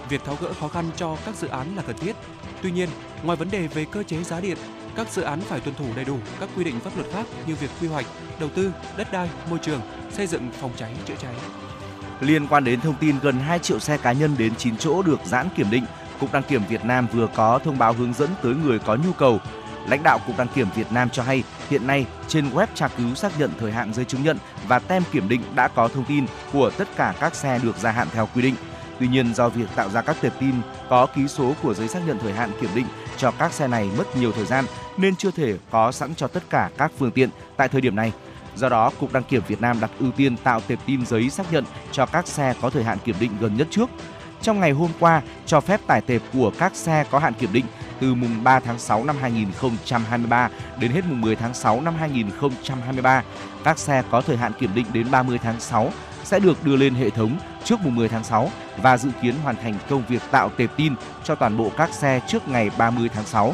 Việc tháo gỡ khó khăn cho các dự án là cần thiết. Tuy nhiên, ngoài vấn đề về cơ chế giá điện, các dự án phải tuân thủ đầy đủ các quy định pháp luật khác như việc quy hoạch, đầu tư, đất đai, môi trường, xây dựng phòng cháy chữa cháy. Liên quan đến thông tin gần 2 triệu xe cá nhân đến 9 chỗ được giãn kiểm định, Cục Đăng kiểm Việt Nam vừa có thông báo hướng dẫn tới người có nhu cầu. Lãnh đạo Cục Đăng kiểm Việt Nam cho hay, hiện nay trên web tra cứu xác nhận thời hạn giấy chứng nhận và tem kiểm định đã có thông tin của tất cả các xe được gia hạn theo quy định. Tuy nhiên, do việc tạo ra các tệp tin có ký số của giấy xác nhận thời hạn kiểm định cho các xe này mất nhiều thời gian nên chưa thể có sẵn cho tất cả các phương tiện tại thời điểm này. Do đó, Cục Đăng kiểm Việt Nam đặt ưu tiên tạo tệp tin giấy xác nhận cho các xe có thời hạn kiểm định gần nhất trước. Trong ngày hôm qua, cho phép tải tệp của các xe có hạn kiểm định từ mùng 3 tháng 6 năm 2023 đến hết mùng 10 tháng 6 năm 2023. Các xe có thời hạn kiểm định đến 30 tháng 6 sẽ được đưa lên hệ thống trước mùng 10 tháng 6 và dự kiến hoàn thành công việc tạo tệp tin cho toàn bộ các xe trước ngày 30 tháng 6.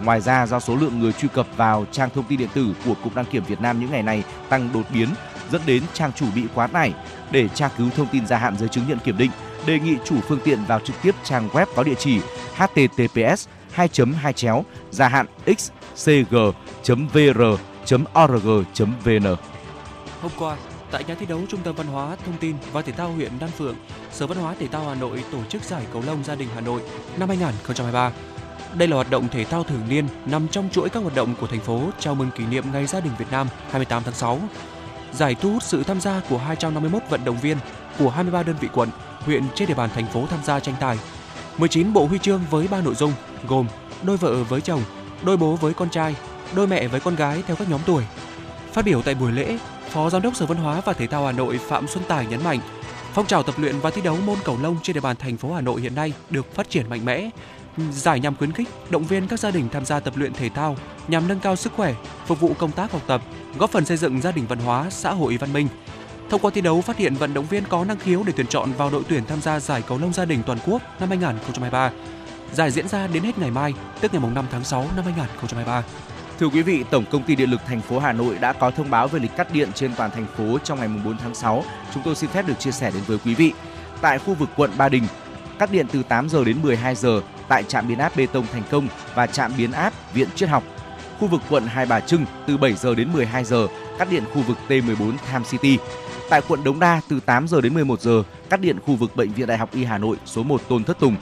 Ngoài ra, do số lượng người truy cập vào trang thông tin điện tử của Cục Đăng kiểm Việt Nam những ngày này tăng đột biến, dẫn đến trang chủ bị quá tải. Để tra cứu thông tin gia hạn giấy chứng nhận kiểm định, đề nghị chủ phương tiện vào trực tiếp trang web có địa chỉ https 2 2 chéo gia hạn xcg.vr.org.vn. Hôm qua, tại nhà thi đấu Trung tâm Văn hóa, Thông tin và Thể thao huyện Đan Phượng, Sở Văn hóa Thể thao Hà Nội tổ chức giải cầu lông gia đình Hà Nội năm 2023. Đây là hoạt động thể thao thường niên nằm trong chuỗi các hoạt động của thành phố chào mừng kỷ niệm Ngày Gia đình Việt Nam 28 tháng 6. Giải thu hút sự tham gia của 251 vận động viên của 23 đơn vị quận, huyện trên địa bàn thành phố tham gia tranh tài. 19 bộ huy chương với 3 nội dung gồm đôi vợ với chồng, đôi bố với con trai, đôi mẹ với con gái theo các nhóm tuổi. Phát biểu tại buổi lễ, Phó Giám đốc Sở Văn hóa và Thể thao Hà Nội Phạm Xuân Tài nhấn mạnh, phong trào tập luyện và thi đấu môn cầu lông trên địa bàn thành phố Hà Nội hiện nay được phát triển mạnh mẽ. Giải nhằm khuyến khích, động viên các gia đình tham gia tập luyện thể thao nhằm nâng cao sức khỏe, phục vụ công tác học tập, góp phần xây dựng gia đình văn hóa, xã hội văn minh. Thông qua thi đấu phát hiện vận động viên có năng khiếu để tuyển chọn vào đội tuyển tham gia giải cầu lông gia đình toàn quốc năm 2023. Giải diễn ra đến hết ngày mai, tức ngày 5 tháng 6 năm 2023. Thưa quý vị, Tổng công ty Điện lực thành phố Hà Nội đã có thông báo về lịch cắt điện trên toàn thành phố trong ngày 4 tháng 6. Chúng tôi xin phép được chia sẻ đến với quý vị. Tại khu vực quận Ba Đình, cắt điện từ 8 giờ đến 12 giờ tại trạm biến áp bê tông Thành Công và trạm biến áp Viện Triết học. Khu vực quận Hai Bà Trưng từ 7 giờ đến 12 giờ cắt điện khu vực T14 Tham City. Tại quận Đống Đa từ 8 giờ đến 11 giờ cắt điện khu vực Bệnh viện Đại học Y Hà Nội số 1 Tôn Thất Tùng.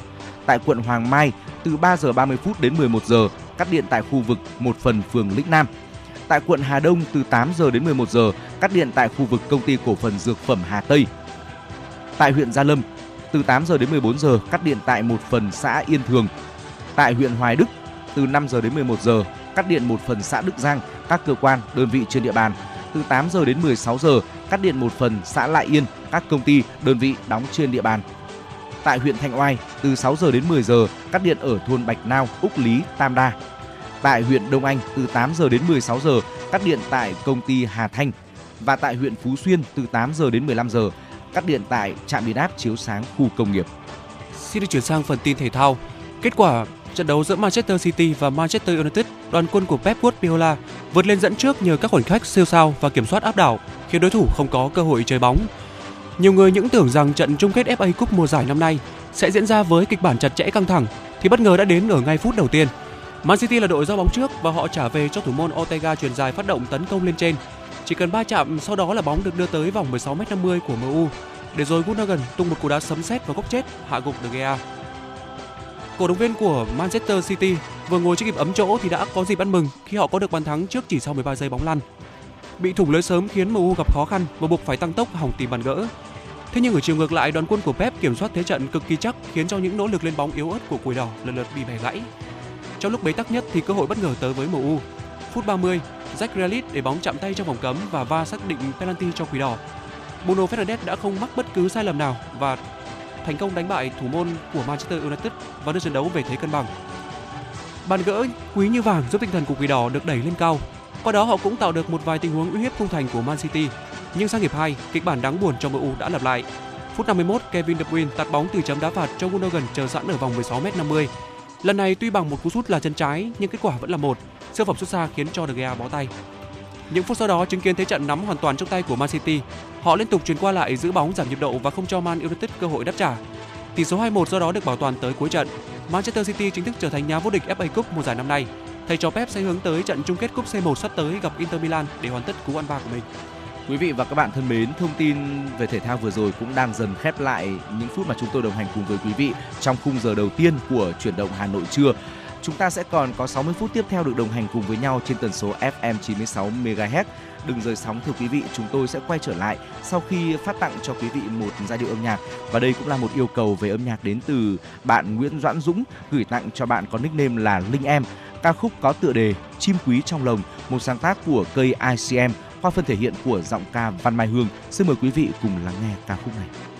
Tại quận Hoàng Mai từ 3 giờ 30 phút đến 11 giờ cắt điện tại khu vực một phần phường Lĩnh Nam. Tại quận Hà Đông từ 8 giờ đến 11 giờ cắt điện tại khu vực công ty cổ phần dược phẩm Hà Tây. Tại huyện Gia Lâm từ 8 giờ đến 14 giờ cắt điện tại một phần xã Yên Thường. Tại huyện Hoài Đức từ 5 giờ đến 11 giờ cắt điện một phần xã Đức Giang, các cơ quan, đơn vị trên địa bàn. Từ 8 giờ đến 16 giờ cắt điện một phần xã Lại Yên, các công ty, đơn vị đóng trên địa bàn. Tại huyện Thanh Oai, từ 6 giờ đến 10 giờ cắt điện ở thôn Bạch Nao, Úc Lý, Tam Đa. Tại huyện Đông Anh, từ 8 giờ đến 16 giờ cắt điện tại công ty Hà Thanh. Và tại huyện Phú Xuyên, từ 8 giờ đến 15 giờ cắt điện tại trạm biến áp chiếu sáng khu công nghiệp. Xin được chuyển sang phần tin thể thao. Kết quả trận đấu giữa Manchester City và Manchester United, đoàn quân của Pep Guardiola vượt lên dẫn trước nhờ các khoảnh khắc siêu sao và kiểm soát áp đảo, khiến đối thủ không có cơ hội chơi bóng. Nhiều người những tưởng rằng trận chung kết FA Cup mùa giải năm nay sẽ diễn ra với kịch bản chặt chẽ căng thẳng thì bất ngờ đã đến ở ngay phút đầu tiên. Man City là đội giao bóng trước và họ trả về cho thủ môn Ortega truyền dài phát động tấn công lên trên. Chỉ cần ba chạm sau đó là bóng được đưa tới vòng 16m50 của MU để rồi Gundogan tung một cú đá sấm sét vào góc chết hạ gục De Gea. Cổ động viên của Manchester City vừa ngồi chưa kịp ấm chỗ thì đã có dịp ăn mừng khi họ có được bàn thắng trước chỉ sau 13 giây bóng lăn. Bị thủng lưới sớm khiến MU gặp khó khăn và buộc phải tăng tốc hỏng tìm bàn gỡ. Thế nhưng ở chiều ngược lại, đoàn quân của Pep kiểm soát thế trận cực kỳ chắc khiến cho những nỗ lực lên bóng yếu ớt của Quỷ Đỏ lần lượt bị bẻ gãy. Trong lúc bế tắc nhất thì cơ hội bất ngờ tới với MU. Phút 30, Jack Grealish để bóng chạm tay trong vòng cấm và va xác định penalty cho Quỷ Đỏ. Bruno Fernandes đã không mắc bất cứ sai lầm nào và thành công đánh bại thủ môn của Manchester United và đưa trận đấu về thế cân bằng. Bàn gỡ quý như vàng giúp tinh thần của Quỷ Đỏ được đẩy lên cao. Qua đó họ cũng tạo được một vài tình huống uy hiếp khung thành của Man City. Nhưng sang hiệp 2, kịch bản đáng buồn cho MU đã lặp lại. Phút 51, Kevin De Bruyne tạt bóng từ chấm đá phạt cho Gundogan chờ sẵn ở vòng 16m50. Lần này tuy bằng một cú sút là chân trái nhưng kết quả vẫn là một. Siêu phẩm xuất xa khiến cho De Gea bó tay. Những phút sau đó chứng kiến thế trận nắm hoàn toàn trong tay của Man City. Họ liên tục chuyển qua lại giữ bóng giảm nhịp độ và không cho Man United cơ hội đáp trả. Tỷ số 2-1 do đó được bảo toàn tới cuối trận. Manchester City chính thức trở thành nhà vô địch FA Cup mùa giải năm nay. Thầy trò Pep sẽ hướng tới trận chung kết cúp C1 sắp tới gặp Inter Milan để hoàn tất cú ăn ba của mình. Quý vị và các bạn thân mến, thông tin về thể thao vừa rồi cũng đang dần khép lại những phút mà chúng tôi đồng hành cùng với quý vị trong khung giờ đầu tiên của chuyển động Hà Nội trưa. Chúng ta sẽ còn có 60 phút tiếp theo được đồng hành cùng với nhau trên tần số FM 96 MHz. Đừng rời sóng thưa quý vị, chúng tôi sẽ quay trở lại sau khi phát tặng cho quý vị một giai điệu âm nhạc và đây cũng là một yêu cầu về âm nhạc đến từ bạn Nguyễn Doãn Dũng gửi tặng cho bạn có nickname là Linh Em. Ca khúc có tựa đề Chim quý trong lồng, một sáng tác của cây ICM qua phần thể hiện của giọng ca Văn Mai Hương. Xin mời quý vị cùng lắng nghe ca khúc này.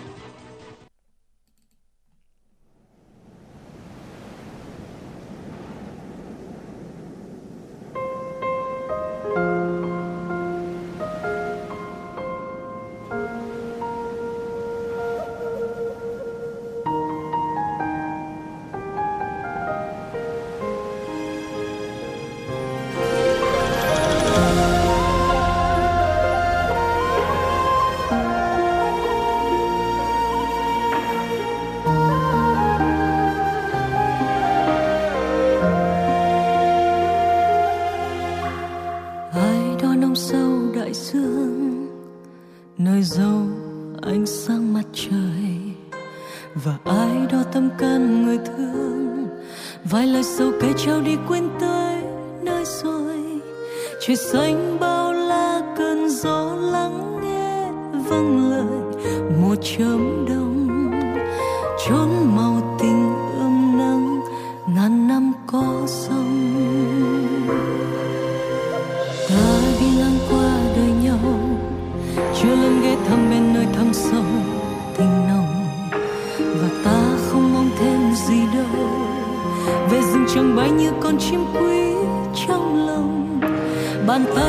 Bàn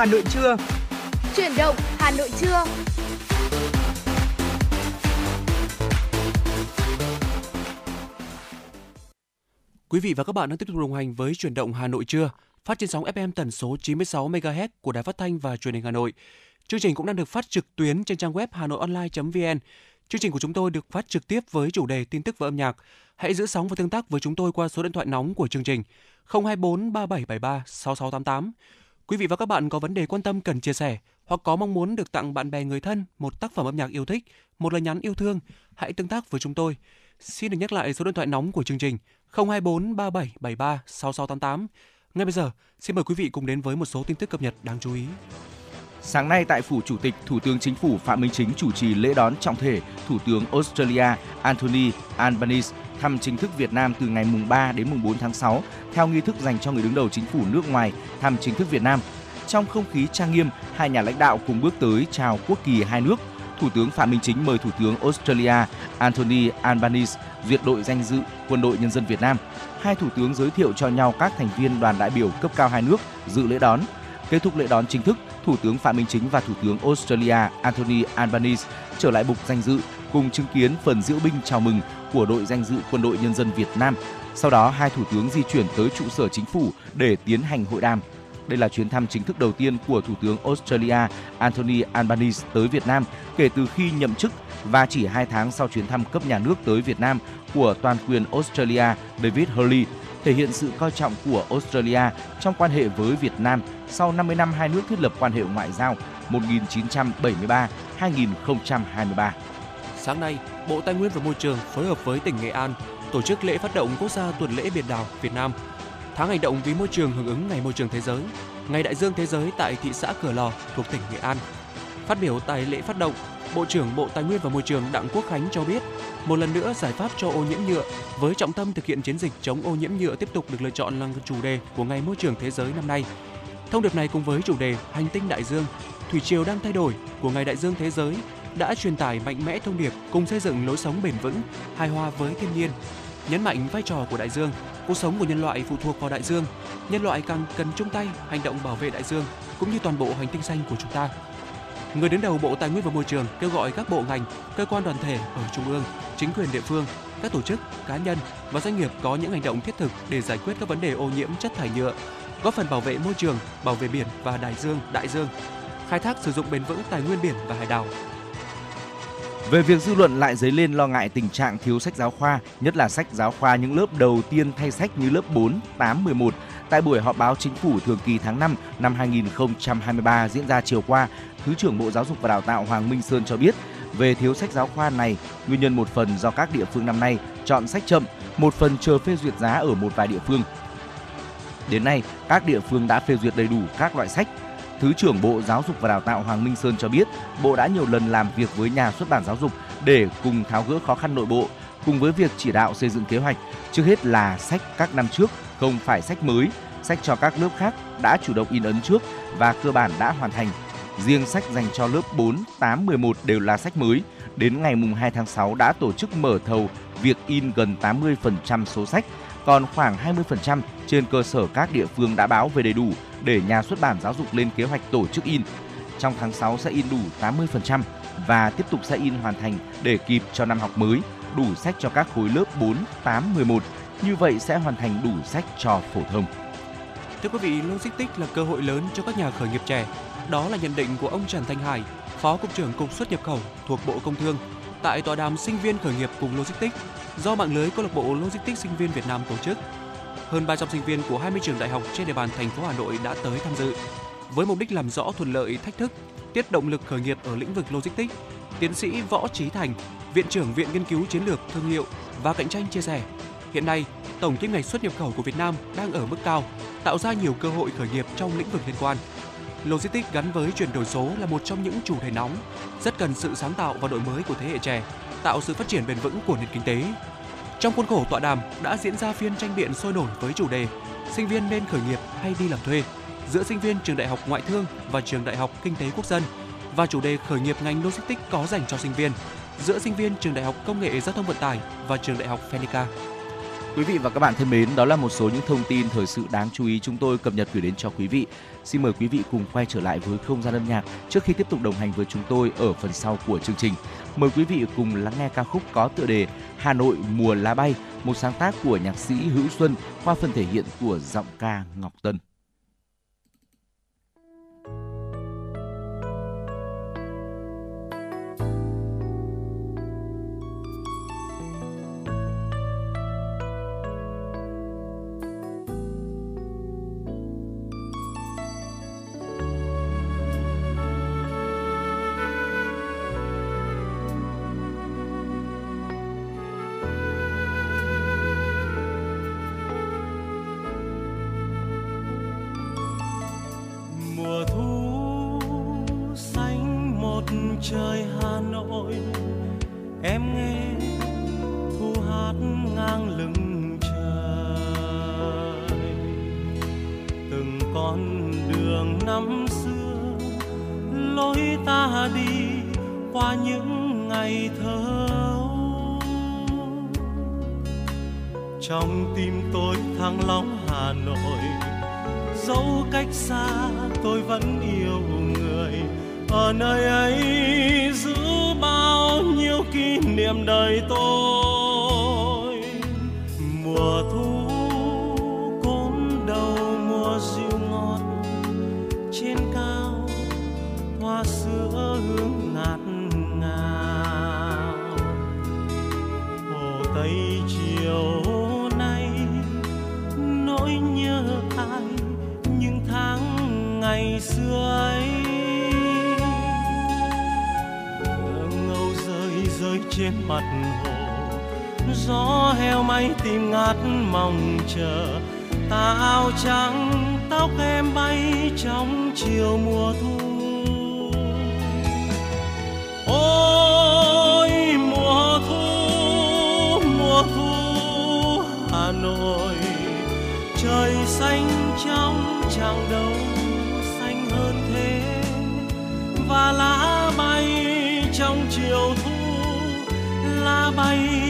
Hà Nội trưa. Chuyển động Hà Nội trưa. Quý vị và các bạn đang tiếp tục đồng hành với chuyển động Hà Nội trưa, phát trên sóng FM tần số 96 MHz của Đài Phát thanh và Truyền hình Hà Nội. Chương trình cũng đang được phát trực tuyến trên trang web hanoionline.vn. Chương trình của chúng tôi được phát trực tiếp với chủ đề tin tức và âm nhạc. Hãy giữ sóng và tương tác với chúng tôi qua số điện thoại nóng của chương trình 024 3773 6688. Quý vị và các bạn có vấn đề quan tâm cần chia sẻ hoặc có mong muốn được tặng bạn bè người thân một tác phẩm âm nhạc yêu thích, một lời nhắn yêu thương, hãy tương tác với chúng tôi. Xin được nhắc lại số điện thoại nóng của chương trình 024 3773 6688. Ngay bây giờ, xin mời quý vị cùng đến với một số tin tức cập nhật đáng chú ý. Sáng nay tại phủ Chủ tịch, Thủ tướng Chính phủ Phạm Minh Chính chủ trì lễ đón trọng thể Thủ tướng Australia Anthony Albanese thăm chính thức Việt Nam từ ngày mùng 3 đến mùng 4 tháng 6 theo nghi thức dành cho người đứng đầu chính phủ nước ngoài thăm chính thức Việt Nam. Trong không khí trang nghiêm, hai nhà lãnh đạo cùng bước tới chào quốc kỳ hai nước. Thủ tướng Phạm Minh Chính mời Thủ tướng Australia Anthony Albanese duyệt đội danh dự Quân đội Nhân dân Việt Nam. Hai thủ tướng giới thiệu cho nhau các thành viên đoàn đại biểu cấp cao hai nước dự lễ đón. Kết thúc lễ đón chính thức, Thủ tướng Phạm Minh Chính và Thủ tướng Australia Anthony Albanese trở lại bục danh dự cùng chứng kiến phần diễu binh chào mừng của đội danh dự Quân đội Nhân dân Việt Nam. Sau đó, hai thủ tướng di chuyển tới trụ sở chính phủ để tiến hành hội đàm. Đây là chuyến thăm chính thức đầu tiên của Thủ tướng Australia Anthony Albanese tới Việt Nam kể từ khi nhậm chức và chỉ hai tháng sau chuyến thăm cấp nhà nước tới Việt Nam của toàn quyền Australia David Hurley, thể hiện sự coi trọng của Australia trong quan hệ với Việt Nam sau 50 năm hai nước thiết lập quan hệ ngoại giao 1973-2023. Sáng nay, Bộ Tài nguyên và Môi trường phối hợp với tỉnh Nghệ An tổ chức lễ phát động quốc gia tuần lễ biển đảo Việt Nam. Tháng hành động vì môi trường hưởng ứng Ngày Môi trường Thế giới, Ngày Đại dương Thế giới tại thị xã Cửa Lò thuộc tỉnh Nghệ An. Phát biểu tại lễ phát động, Bộ trưởng Bộ Tài nguyên và Môi trường Đặng Quốc Khánh cho biết, một lần nữa giải pháp cho ô nhiễm nhựa với trọng tâm thực hiện chiến dịch chống ô nhiễm nhựa tiếp tục được lựa chọn là chủ đề của Ngày Môi trường Thế giới năm nay. Thông điệp này cùng với chủ đề Hành tinh đại dương, thủy triều đang thay đổi của Ngày Đại dương Thế giới đã truyền tải mạnh mẽ thông điệp cùng xây dựng lối sống bền vững, hài hòa với thiên nhiên, nhấn mạnh vai trò của đại dương, cuộc sống của nhân loại phụ thuộc vào đại dương, nhân loại càng cần chung tay hành động bảo vệ đại dương cũng như toàn bộ hành tinh xanh của chúng ta. Người đứng đầu Bộ Tài nguyên và Môi trường kêu gọi các bộ ngành, cơ quan đoàn thể ở trung ương, chính quyền địa phương, các tổ chức, cá nhân và doanh nghiệp có những hành động thiết thực để giải quyết các vấn đề ô nhiễm chất thải nhựa, góp phần bảo vệ môi trường, bảo vệ biển và đại dương, đại dương, khai thác sử dụng bền vững tài nguyên biển và hải đảo, về việc dư luận lại dấy lên lo ngại tình trạng thiếu sách giáo khoa, nhất là sách giáo khoa những lớp đầu tiên thay sách như lớp 4, 8, 11, tại buổi họp báo chính phủ thường kỳ tháng 5 năm 2023 diễn ra chiều qua, Thứ trưởng Bộ Giáo dục và Đào tạo Hoàng Minh Sơn cho biết, về thiếu sách giáo khoa này, nguyên nhân một phần do các địa phương năm nay chọn sách chậm, một phần chờ phê duyệt giá ở một vài địa phương. Đến nay, các địa phương đã phê duyệt đầy đủ các loại sách, Thứ trưởng Bộ Giáo dục và Đào tạo Hoàng Minh Sơn cho biết, Bộ đã nhiều lần làm việc với nhà xuất bản giáo dục để cùng tháo gỡ khó khăn nội bộ, cùng với việc chỉ đạo xây dựng kế hoạch, trước hết là sách các năm trước, không phải sách mới, sách cho các lớp khác đã chủ động in ấn trước và cơ bản đã hoàn thành. Riêng sách dành cho lớp 4, 8, 11 đều là sách mới. Đến ngày mùng 2 tháng 6 đã tổ chức mở thầu việc in gần 80% số sách, còn khoảng 20% trên cơ sở các địa phương đã báo về đầy đủ để nhà xuất bản giáo dục lên kế hoạch tổ chức in. Trong tháng 6 sẽ in đủ 80% và tiếp tục sẽ in hoàn thành để kịp cho năm học mới, đủ sách cho các khối lớp 4, 8, 11. Như vậy sẽ hoàn thành đủ sách cho phổ thông. Thưa quý vị, logistics là cơ hội lớn cho các nhà khởi nghiệp trẻ. Đó là nhận định của ông Trần Thanh Hải, Phó Cục trưởng Cục xuất nhập khẩu thuộc Bộ Công Thương tại tọa đàm sinh viên khởi nghiệp cùng logistics do mạng lưới câu lạc bộ logistics sinh viên Việt Nam tổ chức hơn 300 sinh viên của 20 trường đại học trên địa bàn thành phố Hà Nội đã tới tham dự. Với mục đích làm rõ thuận lợi, thách thức, tiết động lực khởi nghiệp ở lĩnh vực logistics, tiến sĩ Võ Trí Thành, Viện trưởng Viện Nghiên cứu Chiến lược, Thương hiệu và Cạnh tranh chia sẻ, hiện nay tổng kim ngạch xuất nhập khẩu của Việt Nam đang ở mức cao, tạo ra nhiều cơ hội khởi nghiệp trong lĩnh vực liên quan. Logistics gắn với chuyển đổi số là một trong những chủ đề nóng, rất cần sự sáng tạo và đổi mới của thế hệ trẻ, tạo sự phát triển bền vững của nền kinh tế, trong khuôn khổ tọa đàm đã diễn ra phiên tranh biện sôi nổi với chủ đề Sinh viên nên khởi nghiệp hay đi làm thuê, giữa sinh viên trường Đại học Ngoại thương và trường Đại học Kinh tế Quốc dân, và chủ đề khởi nghiệp ngành logistics có dành cho sinh viên, giữa sinh viên trường Đại học Công nghệ Giao thông Vận tải và trường Đại học Phenica. Quý vị và các bạn thân mến, đó là một số những thông tin thời sự đáng chú ý chúng tôi cập nhật gửi đến cho quý vị. Xin mời quý vị cùng quay trở lại với không gian âm nhạc trước khi tiếp tục đồng hành với chúng tôi ở phần sau của chương trình. Mời quý vị cùng lắng nghe ca khúc có tựa đề Hà Nội mùa lá bay, một sáng tác của nhạc sĩ Hữu Xuân qua phần thể hiện của giọng ca Ngọc Tân. ngày xưa ấy. Ngâu rơi rơi trên mặt hồ. Gió heo may tìm ngát mong chờ. Tà áo trắng, tóc em bay trong chiều mùa thu. Ôi, mùa thu mùa thu, hà nội, trời xanh trong chẳng đâu hoa lá bay trong chiều thu lá bay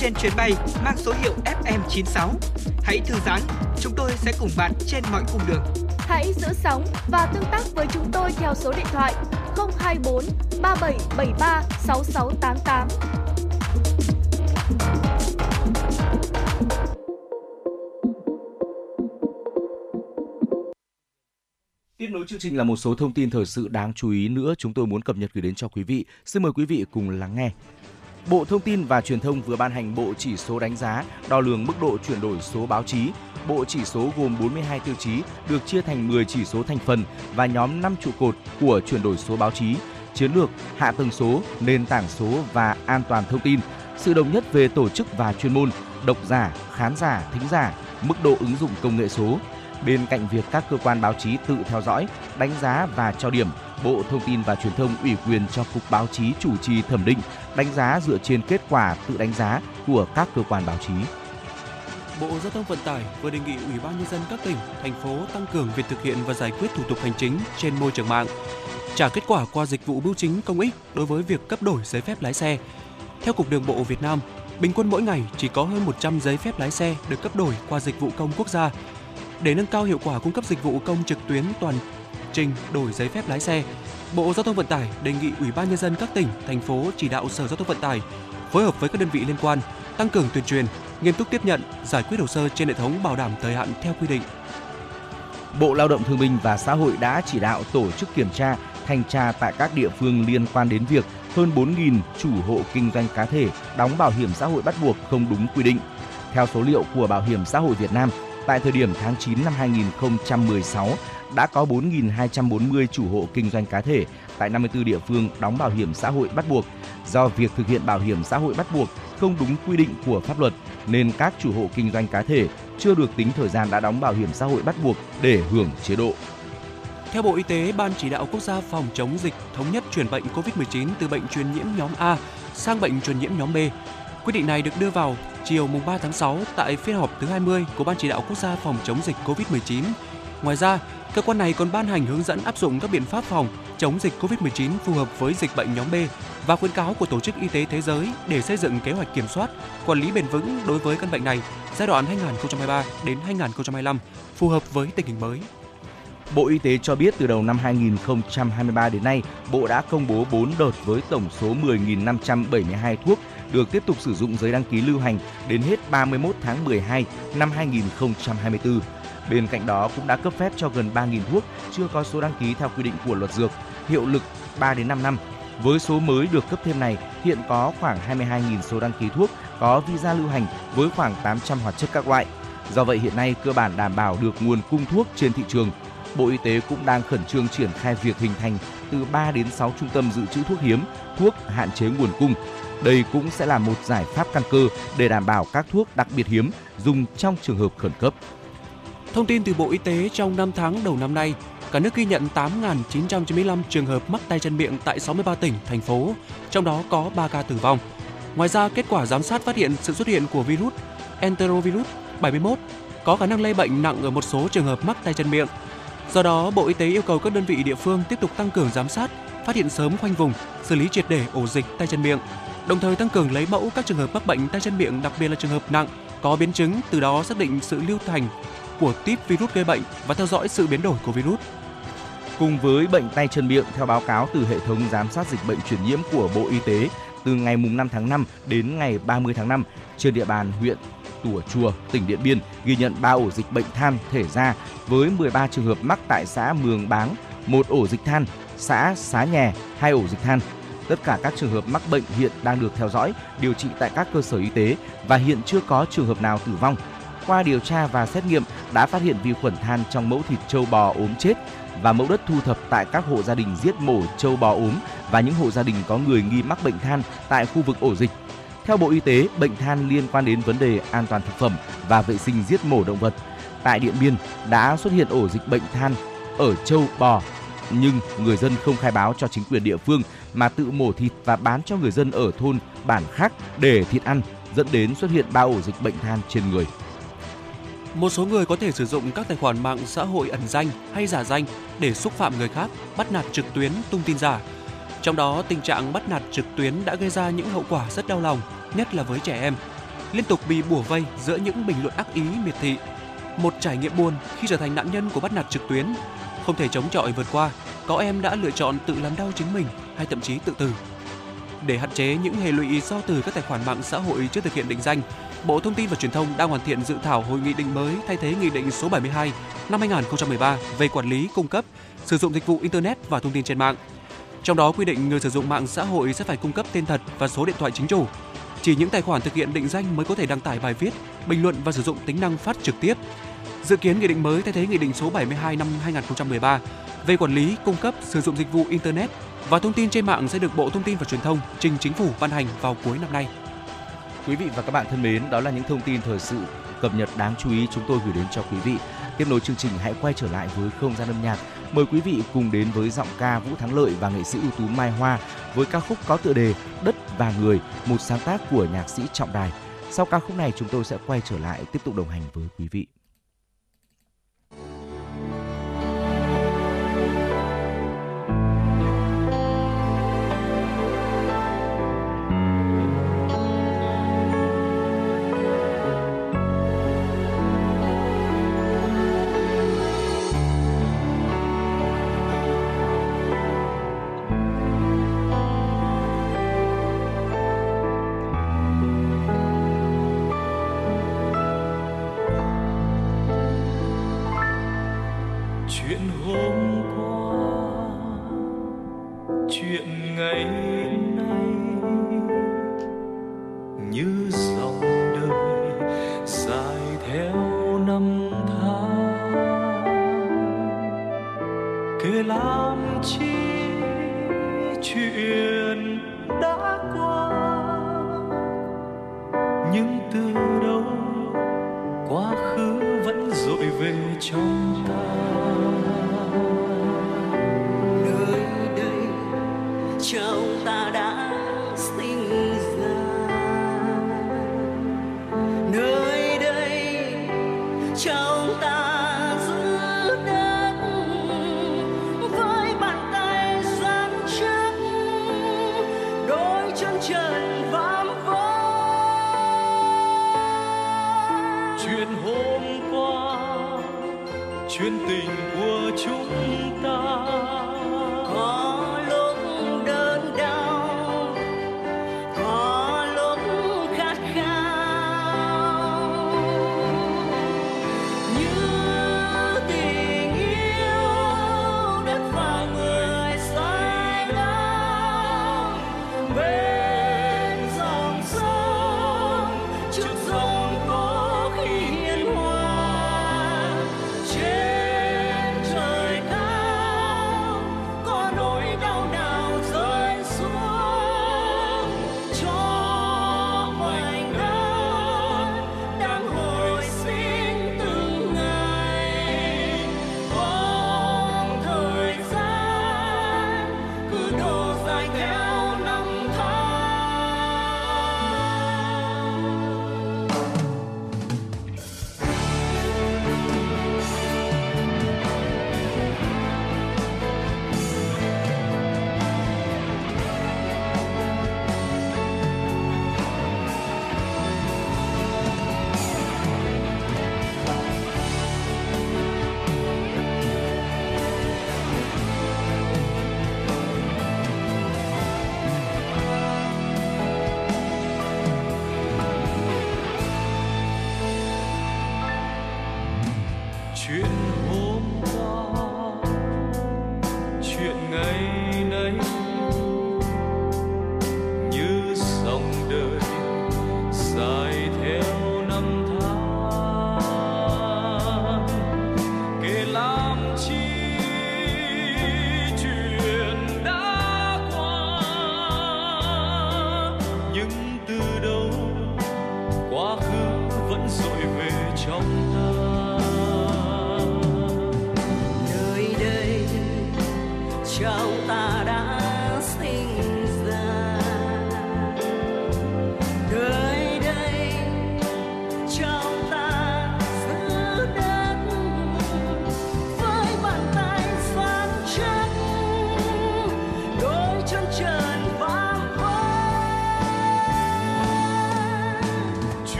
trên chuyến bay mang số hiệu FM96. Hãy thư giãn, chúng tôi sẽ cùng bạn trên mọi cung đường. Hãy giữ sóng và tương tác với chúng tôi theo số điện thoại 024 3773 6688. Tiếp nối chương trình là một số thông tin thời sự đáng chú ý nữa chúng tôi muốn cập nhật gửi đến cho quý vị. Xin mời quý vị cùng lắng nghe. Bộ Thông tin và Truyền thông vừa ban hành bộ chỉ số đánh giá đo lường mức độ chuyển đổi số báo chí. Bộ chỉ số gồm 42 tiêu chí được chia thành 10 chỉ số thành phần và nhóm 5 trụ cột của chuyển đổi số báo chí, chiến lược, hạ tầng số, nền tảng số và an toàn thông tin, sự đồng nhất về tổ chức và chuyên môn, độc giả, khán giả, thính giả, mức độ ứng dụng công nghệ số. Bên cạnh việc các cơ quan báo chí tự theo dõi, đánh giá và cho điểm, Bộ Thông tin và Truyền thông ủy quyền cho Cục Báo chí chủ trì thẩm định, đánh giá dựa trên kết quả tự đánh giá của các cơ quan báo chí. Bộ Giao thông Vận tải vừa đề nghị Ủy ban nhân dân các tỉnh, thành phố tăng cường việc thực hiện và giải quyết thủ tục hành chính trên môi trường mạng, trả kết quả qua dịch vụ bưu chính công ích đối với việc cấp đổi giấy phép lái xe. Theo Cục Đường bộ Việt Nam, bình quân mỗi ngày chỉ có hơn 100 giấy phép lái xe được cấp đổi qua dịch vụ công quốc gia. Để nâng cao hiệu quả cung cấp dịch vụ công trực tuyến toàn trình đổi giấy phép lái xe, Bộ Giao thông Vận tải đề nghị Ủy ban nhân dân các tỉnh, thành phố chỉ đạo Sở Giao thông Vận tải phối hợp với các đơn vị liên quan tăng cường tuyên truyền, nghiêm túc tiếp nhận, giải quyết hồ sơ trên hệ thống bảo đảm thời hạn theo quy định. Bộ Lao động Thương binh và Xã hội đã chỉ đạo tổ chức kiểm tra, thanh tra tại các địa phương liên quan đến việc hơn 4.000 chủ hộ kinh doanh cá thể đóng bảo hiểm xã hội bắt buộc không đúng quy định. Theo số liệu của Bảo hiểm xã hội Việt Nam, tại thời điểm tháng 9 năm 2016 đã có 4.240 chủ hộ kinh doanh cá thể tại 54 địa phương đóng bảo hiểm xã hội bắt buộc. Do việc thực hiện bảo hiểm xã hội bắt buộc không đúng quy định của pháp luật nên các chủ hộ kinh doanh cá thể chưa được tính thời gian đã đóng bảo hiểm xã hội bắt buộc để hưởng chế độ. Theo Bộ Y tế, Ban chỉ đạo quốc gia phòng chống dịch thống nhất chuyển bệnh COVID-19 từ bệnh truyền nhiễm nhóm A sang bệnh truyền nhiễm nhóm B. Quyết định này được đưa vào chiều mùng 3 tháng 6 tại phiên họp thứ 20 của Ban chỉ đạo quốc gia phòng chống dịch COVID-19. Ngoài ra, cơ quan này còn ban hành hướng dẫn áp dụng các biện pháp phòng chống dịch COVID-19 phù hợp với dịch bệnh nhóm B và khuyến cáo của Tổ chức Y tế Thế giới để xây dựng kế hoạch kiểm soát, quản lý bền vững đối với căn bệnh này giai đoạn 2023 đến 2025 phù hợp với tình hình mới. Bộ Y tế cho biết từ đầu năm 2023 đến nay, Bộ đã công bố 4 đợt với tổng số 10.572 thuốc được tiếp tục sử dụng giấy đăng ký lưu hành đến hết 31 tháng 12 năm 2024. Bên cạnh đó cũng đã cấp phép cho gần 3.000 thuốc chưa có số đăng ký theo quy định của luật dược, hiệu lực 3 đến 5 năm. Với số mới được cấp thêm này, hiện có khoảng 22.000 số đăng ký thuốc có visa lưu hành với khoảng 800 hoạt chất các loại. Do vậy hiện nay cơ bản đảm bảo được nguồn cung thuốc trên thị trường. Bộ Y tế cũng đang khẩn trương triển khai việc hình thành từ 3 đến 6 trung tâm dự trữ thuốc hiếm, thuốc hạn chế nguồn cung. Đây cũng sẽ là một giải pháp căn cơ để đảm bảo các thuốc đặc biệt hiếm dùng trong trường hợp khẩn cấp. Thông tin từ Bộ Y tế trong 5 tháng đầu năm nay, cả nước ghi nhận 8.995 trường hợp mắc tay chân miệng tại 63 tỉnh, thành phố, trong đó có 3 ca tử vong. Ngoài ra, kết quả giám sát phát hiện sự xuất hiện của virus Enterovirus 71 có khả năng lây bệnh nặng ở một số trường hợp mắc tay chân miệng. Do đó, Bộ Y tế yêu cầu các đơn vị địa phương tiếp tục tăng cường giám sát, phát hiện sớm khoanh vùng, xử lý triệt để ổ dịch tay chân miệng, đồng thời tăng cường lấy mẫu các trường hợp mắc bệnh tay chân miệng, đặc biệt là trường hợp nặng, có biến chứng, từ đó xác định sự lưu thành của típ virus gây bệnh và theo dõi sự biến đổi của virus. Cùng với bệnh tay chân miệng, theo báo cáo từ hệ thống giám sát dịch bệnh truyền nhiễm của Bộ Y tế, từ ngày 5 tháng 5 đến ngày 30 tháng 5, trên địa bàn huyện Tùa Chùa, tỉnh Điện Biên ghi nhận 3 ổ dịch bệnh than thể ra với 13 trường hợp mắc tại xã Mường Báng, một ổ dịch than, xã Xá Nhè, hai ổ dịch than. Tất cả các trường hợp mắc bệnh hiện đang được theo dõi, điều trị tại các cơ sở y tế và hiện chưa có trường hợp nào tử vong. Qua điều tra và xét nghiệm đã phát hiện vi khuẩn than trong mẫu thịt châu bò ốm chết và mẫu đất thu thập tại các hộ gia đình giết mổ châu bò ốm và những hộ gia đình có người nghi mắc bệnh than tại khu vực ổ dịch. Theo Bộ Y tế, bệnh than liên quan đến vấn đề an toàn thực phẩm và vệ sinh giết mổ động vật. Tại Điện Biên đã xuất hiện ổ dịch bệnh than ở châu bò nhưng người dân không khai báo cho chính quyền địa phương mà tự mổ thịt và bán cho người dân ở thôn bản khác để thịt ăn, dẫn đến xuất hiện ba ổ dịch bệnh than trên người. Một số người có thể sử dụng các tài khoản mạng xã hội ẩn danh hay giả danh để xúc phạm người khác, bắt nạt trực tuyến, tung tin giả. Trong đó, tình trạng bắt nạt trực tuyến đã gây ra những hậu quả rất đau lòng, nhất là với trẻ em. Liên tục bị bủa vây giữa những bình luận ác ý miệt thị. Một trải nghiệm buồn khi trở thành nạn nhân của bắt nạt trực tuyến. Không thể chống chọi vượt qua, có em đã lựa chọn tự làm đau chính mình hay thậm chí tự tử. Để hạn chế những hệ lụy do từ các tài khoản mạng xã hội chưa thực hiện định danh, Bộ Thông tin và Truyền thông đang hoàn thiện dự thảo hội nghị định mới thay thế nghị định số 72 năm 2013 về quản lý cung cấp, sử dụng dịch vụ internet và thông tin trên mạng. Trong đó quy định người sử dụng mạng xã hội sẽ phải cung cấp tên thật và số điện thoại chính chủ. Chỉ những tài khoản thực hiện định danh mới có thể đăng tải bài viết, bình luận và sử dụng tính năng phát trực tiếp. Dự kiến nghị định mới thay thế nghị định số 72 năm 2013 về quản lý cung cấp sử dụng dịch vụ internet và thông tin trên mạng sẽ được Bộ Thông tin và Truyền thông trình chính phủ ban hành vào cuối năm nay. Quý vị và các bạn thân mến, đó là những thông tin thời sự cập nhật đáng chú ý chúng tôi gửi đến cho quý vị. Tiếp nối chương trình hãy quay trở lại với không gian âm nhạc. Mời quý vị cùng đến với giọng ca Vũ Thắng Lợi và nghệ sĩ ưu tú Mai Hoa với ca khúc có tựa đề Đất và Người, một sáng tác của nhạc sĩ Trọng Đài. Sau ca khúc này chúng tôi sẽ quay trở lại tiếp tục đồng hành với quý vị. duyên tình của chúng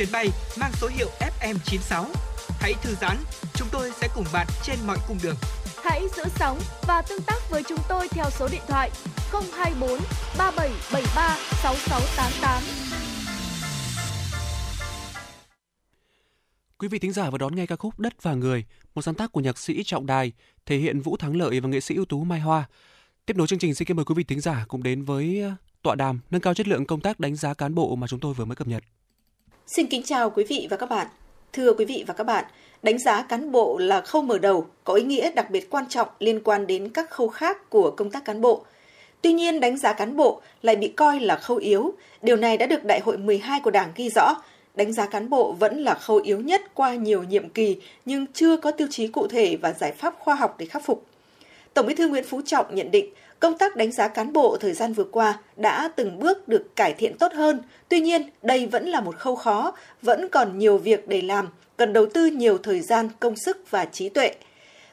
chuyến bay mang số hiệu FM96. Hãy thư giãn, chúng tôi sẽ cùng bạn trên mọi cung đường. Hãy giữ sóng và tương tác với chúng tôi theo số điện thoại 024 3773 6688. Quý vị thính giả vừa đón nghe ca khúc Đất và Người, một sáng tác của nhạc sĩ Trọng Đài, thể hiện Vũ Thắng Lợi và nghệ sĩ ưu tú Mai Hoa. Tiếp nối chương trình xin kính mời quý vị thính giả cùng đến với ờ, tọa đàm nâng cao chất lượng công tác đánh giá cán bộ mà chúng tôi vừa mới cập nhật. Xin kính chào quý vị và các bạn. Thưa quý vị và các bạn, đánh giá cán bộ là khâu mở đầu, có ý nghĩa đặc biệt quan trọng liên quan đến các khâu khác của công tác cán bộ. Tuy nhiên, đánh giá cán bộ lại bị coi là khâu yếu. Điều này đã được Đại hội 12 của Đảng ghi rõ. Đánh giá cán bộ vẫn là khâu yếu nhất qua nhiều nhiệm kỳ nhưng chưa có tiêu chí cụ thể và giải pháp khoa học để khắc phục. Tổng Bí thư Nguyễn Phú Trọng nhận định công tác đánh giá cán bộ thời gian vừa qua đã từng bước được cải thiện tốt hơn. Tuy nhiên, đây vẫn là một khâu khó, vẫn còn nhiều việc để làm, cần đầu tư nhiều thời gian, công sức và trí tuệ.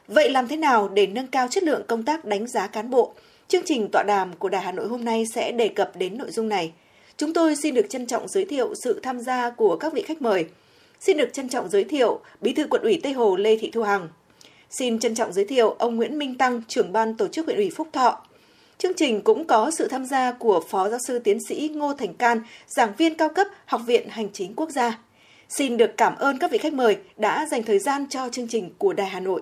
Vậy làm thế nào để nâng cao chất lượng công tác đánh giá cán bộ? Chương trình tọa đàm của Đài Hà Nội hôm nay sẽ đề cập đến nội dung này. Chúng tôi xin được trân trọng giới thiệu sự tham gia của các vị khách mời. Xin được trân trọng giới thiệu Bí thư quận ủy Tây Hồ Lê Thị Thu Hằng. Xin trân trọng giới thiệu ông Nguyễn Minh Tăng, trưởng ban tổ chức huyện ủy Phúc Thọ. Chương trình cũng có sự tham gia của Phó Giáo sư Tiến sĩ Ngô Thành Can, giảng viên cao cấp Học viện Hành chính Quốc gia. Xin được cảm ơn các vị khách mời đã dành thời gian cho chương trình của Đài Hà Nội.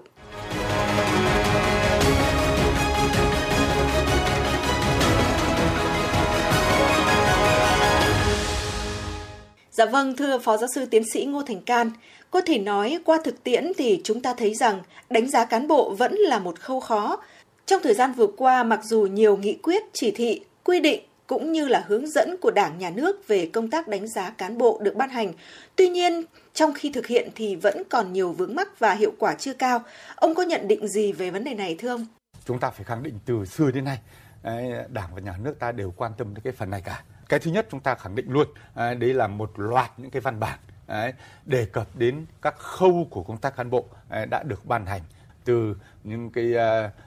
Dạ vâng, thưa Phó Giáo sư Tiến sĩ Ngô Thành Can, có thể nói qua thực tiễn thì chúng ta thấy rằng đánh giá cán bộ vẫn là một khâu khó. Trong thời gian vừa qua, mặc dù nhiều nghị quyết, chỉ thị, quy định cũng như là hướng dẫn của Đảng, Nhà nước về công tác đánh giá cán bộ được ban hành. Tuy nhiên, trong khi thực hiện thì vẫn còn nhiều vướng mắc và hiệu quả chưa cao. Ông có nhận định gì về vấn đề này thưa ông? Chúng ta phải khẳng định từ xưa đến nay, Đảng và Nhà nước ta đều quan tâm đến cái phần này cả. Cái thứ nhất chúng ta khẳng định luôn, đấy là một loạt những cái văn bản đấy, đề cập đến các khâu của công tác cán bộ đã được ban hành từ những cái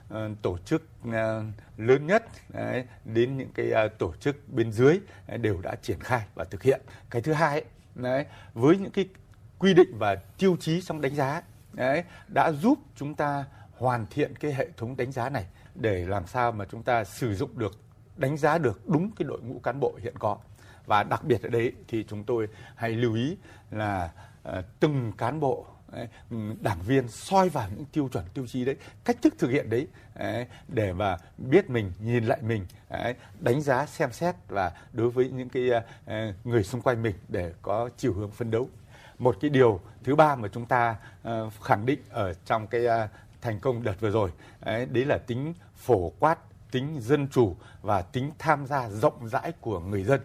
uh, tổ chức uh, lớn nhất đấy, đến những cái uh, tổ chức bên dưới đấy, đều đã triển khai và thực hiện. Cái thứ hai đấy, với những cái quy định và tiêu chí trong đánh giá đấy, đã giúp chúng ta hoàn thiện cái hệ thống đánh giá này để làm sao mà chúng ta sử dụng được đánh giá được đúng cái đội ngũ cán bộ hiện có và đặc biệt ở đây thì chúng tôi hay lưu ý là uh, từng cán bộ đảng viên soi vào những tiêu chuẩn, tiêu chí đấy, cách thức thực hiện đấy để mà biết mình, nhìn lại mình đánh giá, xem xét và đối với những cái ờ, người xung quanh mình để có chiều hướng phấn đấu. Một cái điều thứ ba mà chúng ta ờ, khẳng định ở trong cái ờ, thành công đợt vừa rồi đấy là tính phổ quát tính dân chủ và tính tham gia rộng rãi của người dân.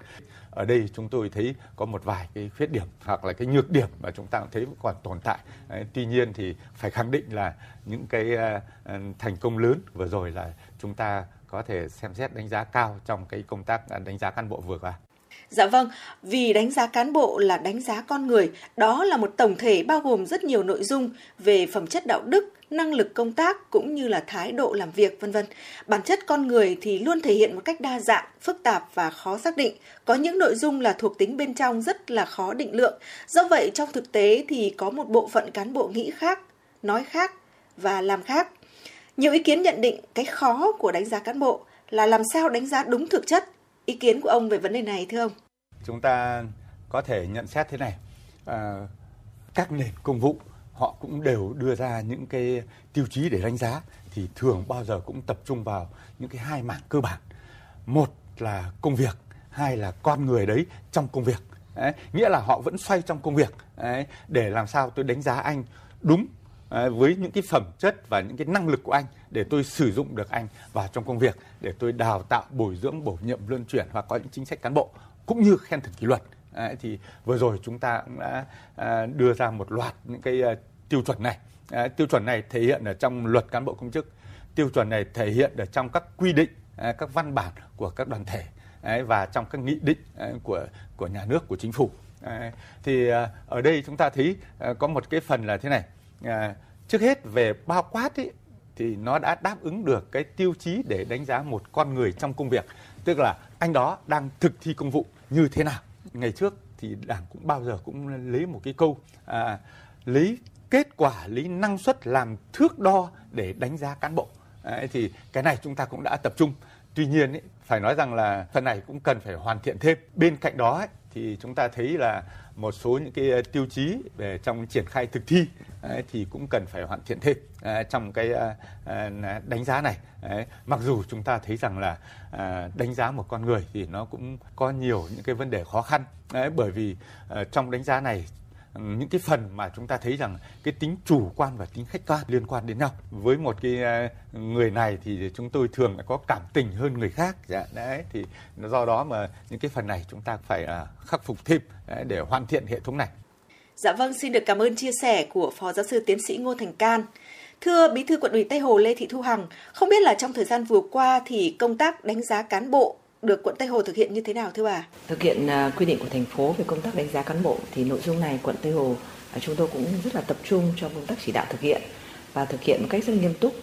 Ở đây chúng tôi thấy có một vài cái khuyết điểm hoặc là cái nhược điểm mà chúng ta cũng thấy còn tồn tại. Đấy, tuy nhiên thì phải khẳng định là những cái uh, thành công lớn vừa rồi là chúng ta có thể xem xét đánh giá cao trong cái công tác à, đánh giá cán bộ vừa qua. Dạ vâng, vì đánh giá cán bộ là đánh giá con người, đó là một tổng thể bao gồm rất nhiều nội dung về phẩm chất đạo đức, năng lực công tác cũng như là thái độ làm việc vân vân. Bản chất con người thì luôn thể hiện một cách đa dạng, phức tạp và khó xác định. Có những nội dung là thuộc tính bên trong rất là khó định lượng. Do vậy trong thực tế thì có một bộ phận cán bộ nghĩ khác, nói khác và làm khác. Nhiều ý kiến nhận định cái khó của đánh giá cán bộ là làm sao đánh giá đúng thực chất. Ý kiến của ông về vấn đề này thưa ông? Chúng ta có thể nhận xét thế này. À, các nền công vụ họ cũng đều đưa ra những cái tiêu chí để đánh giá thì thường bao giờ cũng tập trung vào những cái hai mảng cơ bản. Một là công việc hai là con người đấy trong công việc. Đấy, nghĩa là họ vẫn xoay trong công việc. Đấy, để làm sao tôi đánh giá anh đúng đấy, với những cái phẩm chất và những cái năng lực của anh để tôi sử dụng được anh vào trong công việc để tôi đào tạo bồi dưỡng bổ nhiệm luân chuyển hoặc có những chính sách cán bộ cũng như khen thưởng kỷ luật. Đấy, thì vừa rồi chúng ta cũng đã à, đưa ra một loạt những cái à, tiêu chuẩn này. À, tiêu chuẩn này thể hiện ở trong luật cán bộ công chức. Tiêu chuẩn này thể hiện ở trong các quy định, à, các văn bản của các đoàn thể đấy, và trong các nghị định à, của của nhà nước của chính phủ. Đấy, thì à, ở đây chúng ta thấy à, có một cái phần là thế này. À, trước hết về bao quát ý, thì nó đã đáp ứng được cái tiêu chí để đánh giá một con người trong công việc tức là anh đó đang thực thi công vụ như thế nào ngày trước thì đảng cũng bao giờ cũng lấy một cái câu à, lấy kết quả lấy năng suất làm thước đo để đánh giá cán bộ. Đấy, thì cái này chúng ta cũng đã tập trung. Tuy nhiên ý, phải nói rằng là phần này cũng cần phải hoàn thiện thêm. Bên cạnh đó ấy, thì chúng ta thấy là một số những cái ờ, tiêu chí về trong triển khai thực thi thì cũng cần phải hoàn thiện thêm ờ, trong cái ờ, đánh giá này. Mặc dù chúng ta thấy rằng là đánh giá một con người thì nó cũng có nhiều những cái vấn đề khó khăn. Bởi vì trong đánh giá này những cái phần mà chúng ta thấy rằng cái tính chủ quan và tính khách quan liên quan đến nhau. Với một cái à, người này thì chúng tôi thường có cảm tình hơn người khác. Dạ đấy thì do đó mà những cái phần này chúng ta phải à, khắc phục thêm để hoàn thiện hệ thống này. Dạ vâng, xin được cảm ơn chia sẻ của Phó Giáo sư Tiến sĩ Ngô Thành Can. Thưa Bí thư Quận ủy Tây Hồ Lê Thị Thu Hằng, không biết là trong thời gian vừa qua thì công tác đánh giá cán bộ được quận Tây Hồ thực hiện như thế nào thưa bà? Thực hiện à, quy định của thành phố về công tác đánh giá cán bộ thì nội dung này quận Tây Hồ à, chúng tôi cũng rất là tập trung cho công tác chỉ đạo thực hiện và thực hiện một cách rất nghiêm túc.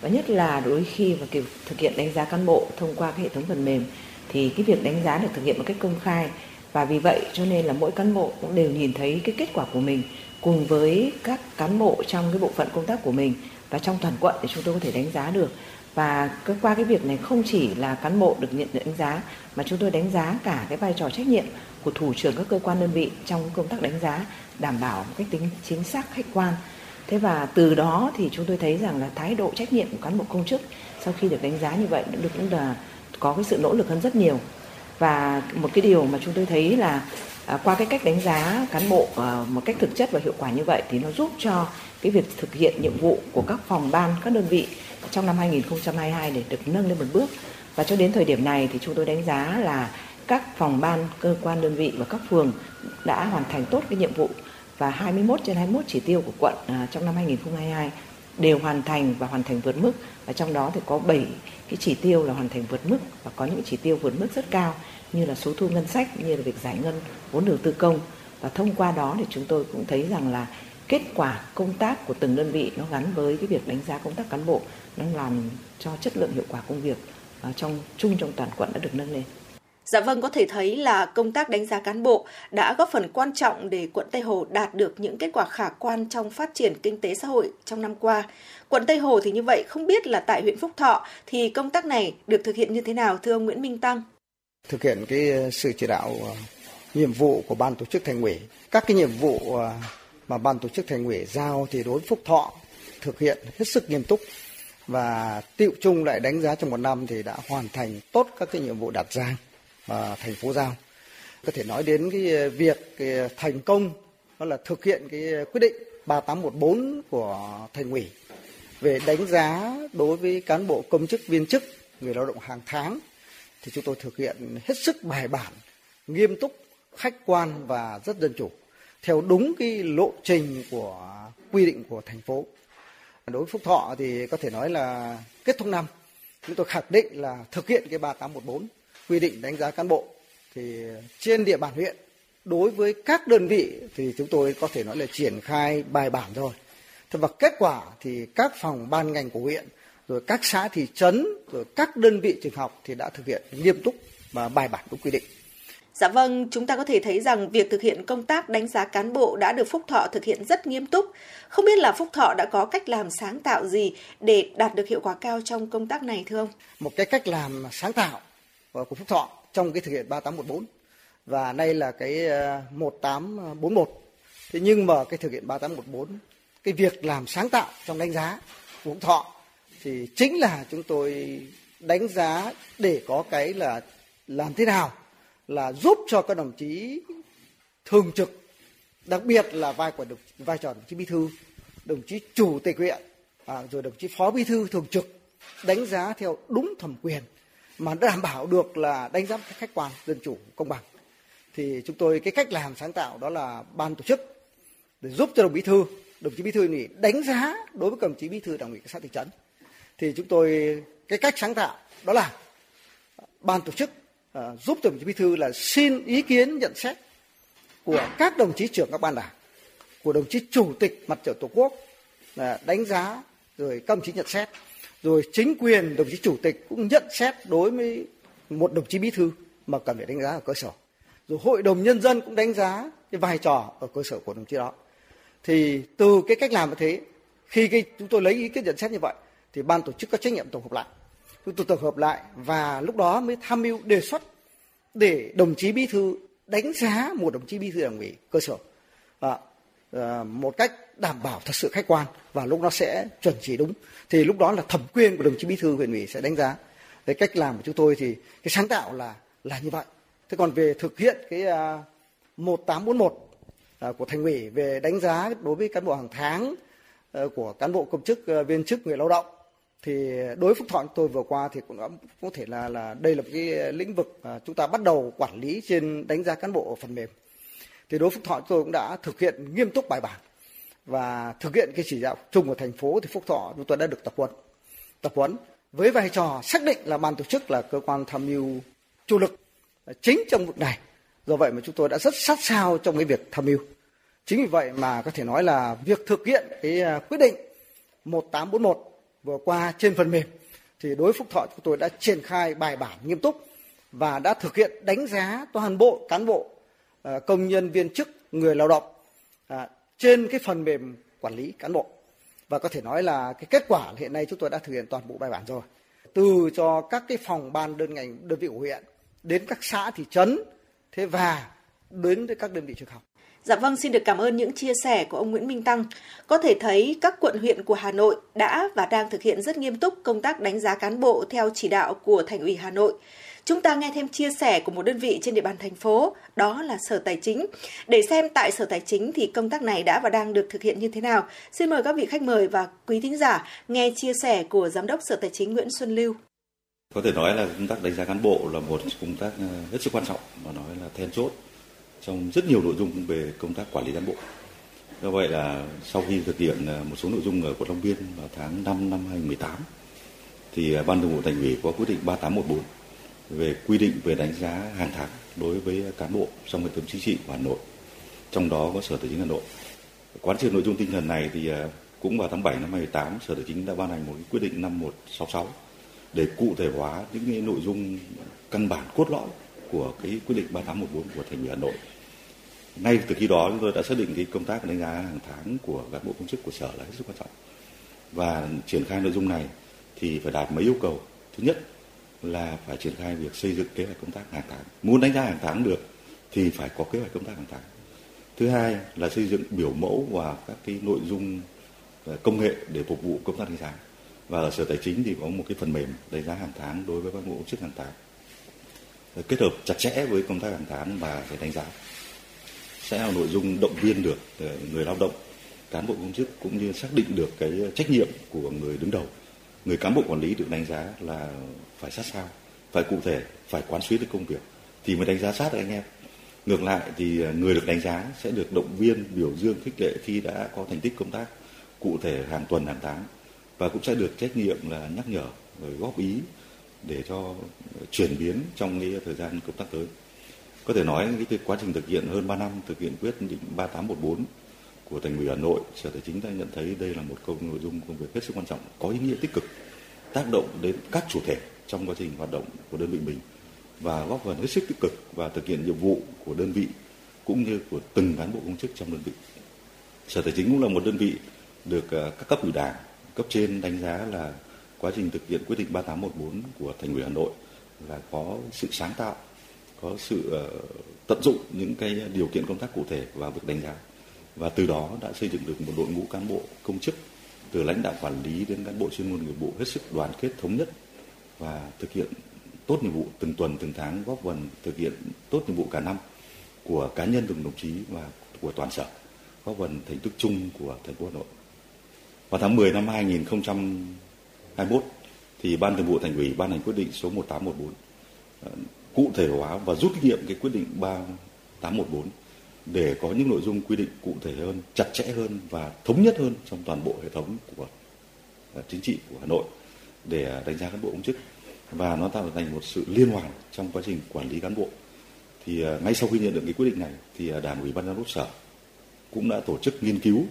Và nhất là đôi khi và thực hiện đánh giá cán bộ thông qua cái hệ thống phần mềm thì cái việc đánh giá được thực hiện một cách công khai. Và vì vậy cho nên là mỗi cán bộ cũng đều nhìn thấy cái kết quả của mình cùng với các cán bộ trong cái bộ phận công tác của mình và trong toàn quận thì chúng tôi có thể đánh giá được và qua cái việc này không chỉ là cán bộ được nhận đánh giá mà chúng tôi đánh giá cả cái vai trò trách nhiệm của thủ trưởng các cơ quan đơn vị trong công tác đánh giá đảm bảo một cách tính chính xác khách quan. Thế và từ đó thì chúng tôi thấy rằng là thái độ trách nhiệm của cán bộ công chức sau khi được đánh giá như vậy được cũng là có cái sự nỗ lực hơn rất nhiều. Và một cái điều mà chúng tôi thấy là à, qua cái cách đánh giá cán bộ à, một cách thực chất và hiệu quả như vậy thì nó giúp cho cái việc thực hiện nhiệm vụ của các phòng ban các đơn vị trong năm 2022 để được nâng lên một bước. Và cho đến thời điểm này thì chúng tôi đánh giá là các phòng ban, cơ quan đơn vị và các phường đã hoàn thành tốt cái nhiệm vụ và 21 trên 21 chỉ tiêu của quận à, trong năm 2022 đều hoàn thành và hoàn thành vượt mức. Và trong đó thì có 7 cái chỉ tiêu là hoàn thành vượt mức và có những chỉ tiêu vượt mức rất cao như là số thu ngân sách, như là việc giải ngân vốn đầu tư công. Và thông qua đó thì chúng tôi cũng thấy rằng là kết quả công tác của từng đơn vị nó gắn với cái việc đánh giá công tác cán bộ nó làm cho chất lượng hiệu quả công việc trong chung trong toàn quận đã được nâng lên. Dạ vâng, có thể thấy là công tác đánh giá cán bộ đã góp phần quan trọng để quận Tây Hồ đạt được những kết quả khả quan trong phát triển kinh tế xã hội trong năm qua. Quận Tây Hồ thì như vậy, không biết là tại huyện Phúc Thọ thì công tác này được thực hiện như thế nào thưa ông Nguyễn Minh Tăng? Thực hiện cái sự chỉ đạo ờ, nhiệm vụ của ban tổ chức thành ủy, các cái nhiệm vụ ờ, mà ban tổ chức thành ủy giao thì đối với Phúc Thọ thực hiện hết sức nghiêm túc và tiệu chung lại đánh giá trong một năm thì đã hoàn thành tốt các cái nhiệm vụ đặt ra mà thành phố giao. Có thể nói đến cái việc cái thành công đó là thực hiện cái quyết định 3814 của thành ủy về đánh giá đối với cán bộ công chức viên chức người lao động hàng tháng thì chúng tôi thực hiện hết sức bài bản, nghiêm túc, khách quan và rất dân chủ theo đúng cái lộ trình của quy định của thành phố. Đối với Phúc Thọ thì có thể nói là kết thúc năm, chúng tôi khẳng định là thực hiện cái 3814 quy định đánh giá cán bộ thì trên địa bàn huyện, đối với các đơn vị thì chúng tôi có thể nói là triển khai bài bản rồi. Thế và kết quả thì các phòng ban ngành của huyện, rồi các xã thị trấn, rồi các đơn vị trường học thì đã thực hiện nghiêm túc và bài bản đúng quy định. Dạ vâng, chúng ta có thể thấy rằng việc thực hiện công tác đánh giá cán bộ đã được Phúc Thọ thực hiện rất nghiêm túc. Không biết là Phúc Thọ đã có cách làm sáng tạo gì để đạt được hiệu quả cao trong công tác này thưa ông? Một cái cách làm sáng tạo của Phúc Thọ trong cái thực hiện 3814 và nay là cái ờ, 1841. Thế nhưng mà cái thực hiện 3814 cái việc làm sáng tạo trong đánh giá của Phúc Thọ thì chính là chúng tôi đánh giá để có cái là làm thế nào là giúp cho các đồng chí thường trực đặc biệt là vai của đồng, vai trò đồng chí bí thư đồng chí chủ tịch huyện à, rồi đồng chí phó bí thư thường trực đánh giá theo đúng thẩm quyền mà đảm bảo được là đánh giá khách quan dân chủ công bằng. Thì chúng tôi cái cách làm sáng tạo đó là ban tổ chức để giúp cho đồng bí thư đồng chí bí thư này đánh giá đối với đồng chí bí thư đảng ủy xã thị trấn. Thì chúng tôi cái cách sáng tạo đó là ban tổ chức uh, giúp đồng chí bí thư là xin ý kiến nhận xét của các đồng chí trưởng các ban đảng của đồng chí chủ tịch mặt trận tổ quốc là đánh giá rồi các đồng chí nhận xét. Rồi chính quyền đồng chí chủ tịch cũng nhận xét đối với một đồng chí bí thư mà cần phải đánh giá ở cơ sở. Rồi hội đồng nhân dân cũng đánh giá cái vai trò ở cơ sở của đồng chí đó. Thì từ cái cách làm như thế khi cái chúng tôi lấy ý kiến nhận xét như vậy thì ban tổ chức có trách nhiệm tổng hợp lại chúng tôi tập hợp lại và lúc đó mới tham mưu đề xuất để đồng chí bí thư đánh giá một đồng chí bí thư đảng ủy cơ sở. À, à, một cách đảm bảo thật sự khách quan và lúc nó sẽ chuẩn chỉ đúng. Thì lúc đó là thẩm quyền của đồng chí bí thư huyện ủy sẽ đánh giá. Cái cách làm của chúng tôi thì cái sáng tạo là là như vậy. Thế còn về thực hiện cái uh, 1841 uh, của thành ủy về đánh giá đối với cán bộ hàng tháng uh, của cán bộ công chức uh, viên chức người lao động thì đối với phúc thọ tôi vừa qua thì cũng đã có thể là là đây là một cái lĩnh vực mà chúng ta bắt đầu quản lý trên đánh giá cán bộ ở phần mềm. Thì đối với phúc thọ tôi cũng đã thực hiện nghiêm túc bài bản và thực hiện cái chỉ đạo chung của thành phố thì phúc thọ chúng tôi đã được tập huấn. Tập huấn với vai trò xác định là ban tổ chức là cơ quan tham mưu chủ lực chính trong vực này. Do vậy mà chúng tôi đã rất sát sao trong cái việc tham mưu. Chính vì vậy mà có thể nói là việc thực hiện cái à, quyết định 1841 vừa qua trên phần mềm, thì đối phúc thọ chúng tôi đã triển khai bài bản nghiêm túc và đã thực hiện đánh giá toàn bộ cán bộ ờ, công nhân, viên chức, người lao động à, trên cái phần mềm quản lý cán bộ. Và có thể nói là cái kết quả hiện nay chúng tôi đã thực hiện toàn bộ bài bản rồi. Từ cho các cái phòng ban đơn ngành, đơn vị của huyện, đến các xã thị trấn, thế và đến với các đơn vị trường học. Dạ vâng, xin được cảm ơn những chia sẻ của ông Nguyễn Minh Tăng. Có thể thấy các quận huyện của Hà Nội đã và đang thực hiện rất nghiêm túc công tác đánh giá cán bộ theo chỉ đạo của Thành ủy Hà Nội. Chúng ta nghe thêm chia sẻ của một đơn vị trên địa bàn thành phố, đó là Sở Tài chính. Để xem tại Sở Tài chính thì công tác này đã và đang được thực hiện như thế nào. Xin mời các vị khách mời và quý thính giả nghe chia sẻ của Giám đốc Sở Tài chính Nguyễn Xuân Lưu. Có thể nói là công tác đánh giá cán bộ là một công tác rất hết sức quan trọng và nói là then chốt trong rất nhiều nội dung về công tác quản lý cán bộ. Do vậy là sau khi thực hiện à, một số nội dung ở quận Long Biên vào tháng 5 năm 2018 thì à, Ban Thường vụ Thành ủy có quyết định 3814 về quy định về đánh giá hàng tháng đối với cán bộ trong hệ thống chính trị của Hà Nội. Trong đó có Sở Tài chính Hà Nội. Quán triệt nội dung tinh thần này thì à, cũng vào tháng 7 năm 2018 Sở Tài chính đã ban hành một quyết định 5166 để cụ thể hóa những cái nội dung căn bản cốt lõi của cái quyết định 3814 của thành ủy Hà Nội. Ngay từ khi đó chúng tôi đã xác định cái công tác đánh giá hàng tháng của cán bộ công chức của sở là hết sức quan trọng. Và triển khai nội dung này thì phải đạt mấy yêu cầu. Thứ nhất là phải triển khai việc xây dựng kế hoạch công tác hàng tháng. Muốn đánh giá hàng tháng được thì phải có kế hoạch công tác hàng tháng. Thứ hai là xây dựng biểu mẫu và các cái nội dung ờ, công nghệ để phục vụ công tác đánh giá. Và ở Sở Tài chính thì có một cái phần mềm đánh giá hàng tháng đối với các bộ công chức hàng tháng. Kết hợp chặt chẽ với công tác hàng tháng và phải đánh giá sẽ là nội dung động viên được ờ, người lao động, cán bộ công chức cũng như xác định được cái trách nhiệm của người đứng đầu. Người cán bộ quản lý được đánh giá là phải sát sao, phải cụ thể, phải quán xuyến được công việc thì mới đánh giá sát được anh em. Ngược lại thì ờ, người được đánh giá sẽ được động viên, biểu dương, khích lệ khi đã có thành tích công tác cụ thể hàng tuần, hàng tháng và cũng sẽ được trách nhiệm là nhắc nhở rồi góp ý để cho chuyển biến trong cái thời gian công tác tới. Có thể nói cái quá trình thực hiện hơn 3 năm thực hiện quyết định 3814 của thành ủy Hà Nội, Sở Tài chính đã nhận thấy đây là một công nội dung công việc hết sức quan trọng, có ý nghĩa tích cực, tác động đến các chủ thể trong quá trình hoạt động của đơn vị mình và góp phần hết sức tích cực và thực hiện nhiệm vụ của đơn vị cũng như của từng cán bộ công chức trong đơn vị. Sở Tài chính cũng là một đơn vị được à, các cấp ủy đảng, cấp trên đánh giá là quá trình thực hiện quyết định 3814 của thành ủy Hà Nội là có sự sáng tạo, có sự ờ, tận dụng những cái điều kiện công tác cụ thể vào việc đánh giá và từ đó đã xây dựng được một đội ngũ cán bộ công chức, từ lãnh đạo quản lý đến cán bộ chuyên môn nghiệp vụ hết sức đoàn kết, thống nhất và thực hiện tốt nhiệm vụ từng tuần, từng tháng, góp phần thực hiện tốt nhiệm vụ cả năm của cá nhân từng đồng chí và của toàn sở, góp phần thành tích chung của thành phố Hà Nội. Vào tháng 10 năm 2021 thì Ban Thường vụ Thành ủy ban hành quyết định số 1814 cụ thể hóa và rút kinh nghiệm cái quyết định 3814 để có những nội dung quy định cụ thể hơn, chặt chẽ hơn và thống nhất hơn trong toàn bộ hệ thống của à, chính trị của Hà Nội để đánh giá cán bộ công chức và nó tạo thành một sự liên hoàn trong quá trình quản lý cán bộ. Thì à, ngay sau khi nhận được cái quyết định này thì à, Đảng ủy ban giám đốc sở cũng đã tổ chức nghiên cứu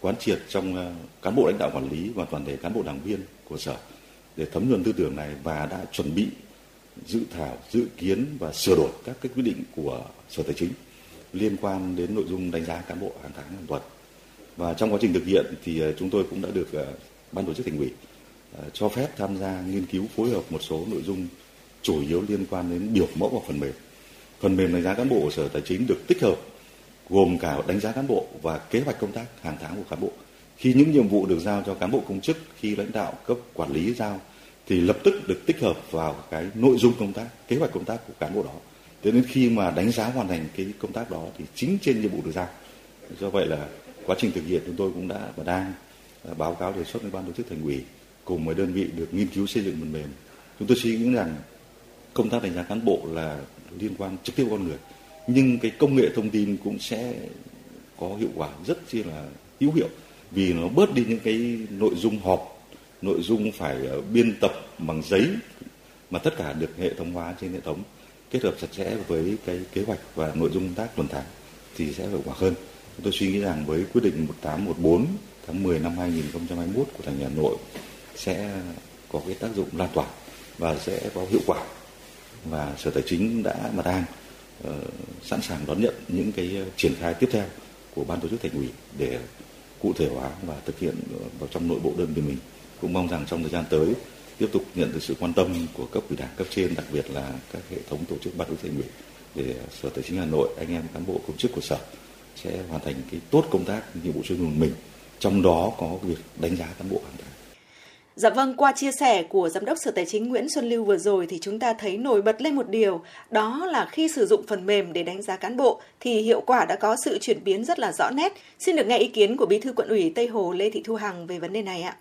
quán triệt trong cán bộ lãnh đạo quản lý và toàn thể cán bộ đảng viên của sở để thấm nhuần tư tưởng này và đã chuẩn bị dự thảo, dự kiến và sửa đổi các cái quyết định của sở tài chính liên quan đến nội dung đánh giá cán bộ hàng tháng hàng tuần. Và trong quá trình thực hiện thì ờ, chúng tôi cũng đã được ờ, ban tổ chức thành ủy ờ, cho phép tham gia nghiên cứu phối hợp một số nội dung chủ yếu liên quan đến biểu mẫu và phần mềm. Phần mềm đánh giá cán bộ của sở tài chính được tích hợp, gồm cả đánh giá cán bộ và kế hoạch công tác hàng tháng của cán bộ. Khi những nhiệm vụ được giao cho cán bộ công chức, khi lãnh đạo, cấp quản lý giao thì lập tức được tích hợp vào cái nội dung công tác, kế hoạch công tác của cán bộ đó. Thế đến khi mà đánh giá hoàn thành cái công tác đó thì chính trên nhiệm vụ được giao. Do vậy là quá trình thực hiện chúng tôi cũng đã và đang à, báo cáo đề xuất với ban tổ chức thành ủy cùng với đơn vị được nghiên cứu xây dựng phần mềm. Chúng tôi suy nghĩ rằng công tác đánh giá cán bộ là liên quan trực tiếp con người, nhưng cái công nghệ thông tin cũng sẽ có hiệu quả rất chi là hữu hiệu vì nó bớt đi những cái nội dung họp nội dung phải ờ, biên tập bằng giấy mà tất cả được hệ thống hóa trên hệ thống kết hợp chặt chẽ với cái kế hoạch và nội dung công tác tuần tháng thì sẽ hiệu quả hơn. Tôi suy nghĩ rằng với quyết định 1814 tháng 10 năm 2021 của thành Hà Nội sẽ có cái tác dụng lan tỏa và sẽ có hiệu quả và Sở Tài chính đã mà đang uh, sẵn sàng đón nhận những cái ờ, triển khai tiếp theo của ban tổ chức thành ủy để cụ thể hóa và thực hiện vào trong nội bộ đơn vị mình cũng mong rằng trong thời gian tới tiếp tục nhận được sự quan tâm của cấp ủy đảng cấp trên đặc biệt là các hệ thống tổ chức ban đối thành ủy để sở tài chính hà nội anh em cán bộ công chức của sở sẽ hoàn thành cái tốt công tác nhiệm vụ chuyên môn mình trong đó có việc đánh giá cán bộ hàng tháng Dạ vâng, qua chia sẻ của Giám đốc Sở Tài chính Nguyễn Xuân Lưu vừa rồi thì chúng ta thấy nổi bật lên một điều, đó là khi sử dụng phần mềm để đánh giá cán bộ thì hiệu quả đã có sự chuyển biến rất là rõ nét. Xin được nghe ý kiến của Bí thư quận ủy Tây Hồ Lê Thị Thu Hằng về vấn đề này ạ.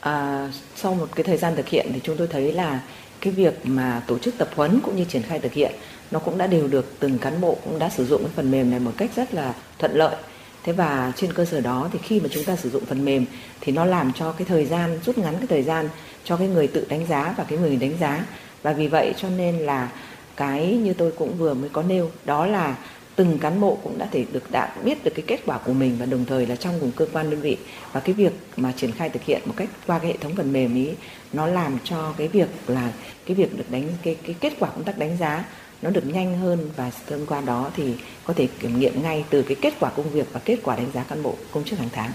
À, sau một cái thời gian thực hiện thì chúng tôi thấy là cái việc mà tổ chức tập huấn cũng như triển khai thực hiện nó cũng đã đều được từng cán bộ cũng đã sử dụng cái phần mềm này một cách rất là thuận lợi. Thế và trên cơ sở đó thì khi mà chúng ta sử dụng phần mềm thì nó làm cho cái thời gian rút ngắn cái thời gian cho cái người tự đánh giá và cái người đánh giá. Và vì vậy cho nên là cái như tôi cũng vừa mới có nêu đó là từng cán bộ cũng đã thể được đã biết được cái kết quả của mình và đồng thời là trong cùng cơ quan đơn vị và cái việc mà triển khai thực hiện một cách qua cái hệ thống phần mềm ý, nó làm cho cái việc là cái việc được đánh, cái cái kết quả công tác đánh giá nó được nhanh hơn và thông qua đó thì có thể kiểm nghiệm ngay từ cái kết quả công việc và kết quả đánh giá cán bộ, công chức hàng tháng.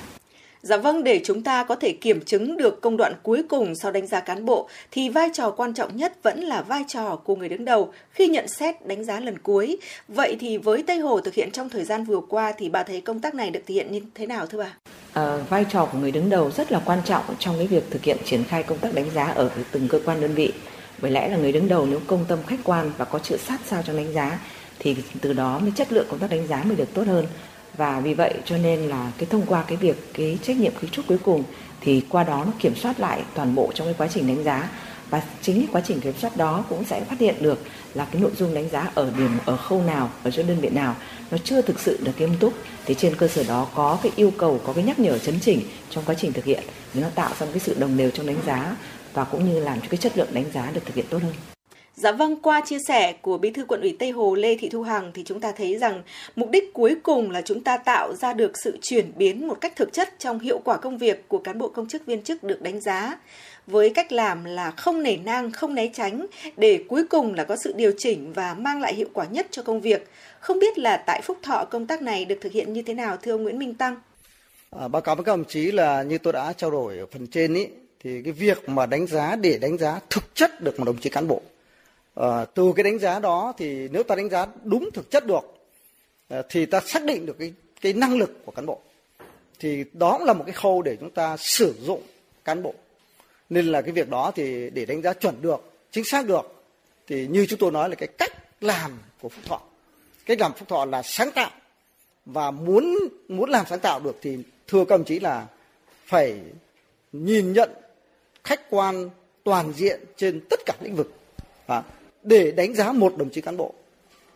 Dạ vâng, để chúng ta có thể kiểm chứng được công đoạn cuối cùng sau đánh giá cán bộ thì vai trò quan trọng nhất vẫn là vai trò của người đứng đầu khi nhận xét đánh giá lần cuối. Vậy thì với Tây Hồ thực hiện trong thời gian vừa qua thì bà thấy công tác này được thực hiện như thế nào thưa bà? À, vai trò của người đứng đầu rất là quan trọng trong cái việc thực hiện triển khai công tác đánh giá ở từng cơ quan đơn vị. Bởi lẽ là người đứng đầu nếu công tâm khách quan và có sự sát sao trong đánh giá thì từ đó mới chất lượng công tác đánh giá mới được tốt hơn và vì vậy cho nên là cái thông qua cái việc, cái trách nhiệm kiến trúc cuối cùng thì qua đó nó kiểm soát lại toàn bộ trong cái quá trình đánh giá và chính cái quá trình kiểm soát đó cũng sẽ phát hiện được là cái nội dung đánh giá ở điểm, ở khâu nào, ở chỗ đơn vị nào nó chưa thực sự được nghiêm túc thì trên cơ sở đó có cái yêu cầu, có cái nhắc nhở chấn chỉnh trong quá trình thực hiện để nó tạo ra cái sự đồng đều trong đánh giá và cũng như làm cho cái chất lượng đánh giá được thực hiện tốt hơn. Dạ vâng, qua chia sẻ của Bí thư quận ủy Tây Hồ Lê Thị Thu Hằng thì chúng ta thấy rằng mục đích cuối cùng là chúng ta tạo ra được sự chuyển biến một cách thực chất trong hiệu quả công việc của cán bộ công chức viên chức được đánh giá với cách làm là không nể nang, không né tránh để cuối cùng là có sự điều chỉnh và mang lại hiệu quả nhất cho công việc. Không biết là tại Phúc Thọ công tác này được thực hiện như thế nào thưa ông Nguyễn Minh Tăng? À, báo cáo với các đồng chí là như tôi đã trao đổi ở phần trên ý, thì cái việc mà đánh giá để đánh giá thực chất được một đồng chí cán bộ à, từ cái đánh giá đó thì nếu ta đánh giá đúng thực chất được à, thì ta xác định được cái cái năng lực của cán bộ. Thì đó cũng là một cái khâu để chúng ta sử dụng cán bộ. Nên là cái việc đó thì để đánh giá chuẩn được chính xác được thì như chúng tôi nói là cái cách làm của phúc thọ. Cách làm phúc thọ là sáng tạo. Và muốn muốn làm sáng tạo được thì thưa các ông chí là phải nhìn nhận khách quan toàn diện trên tất cả lĩnh vực. À, để đánh giá một đồng chí cán bộ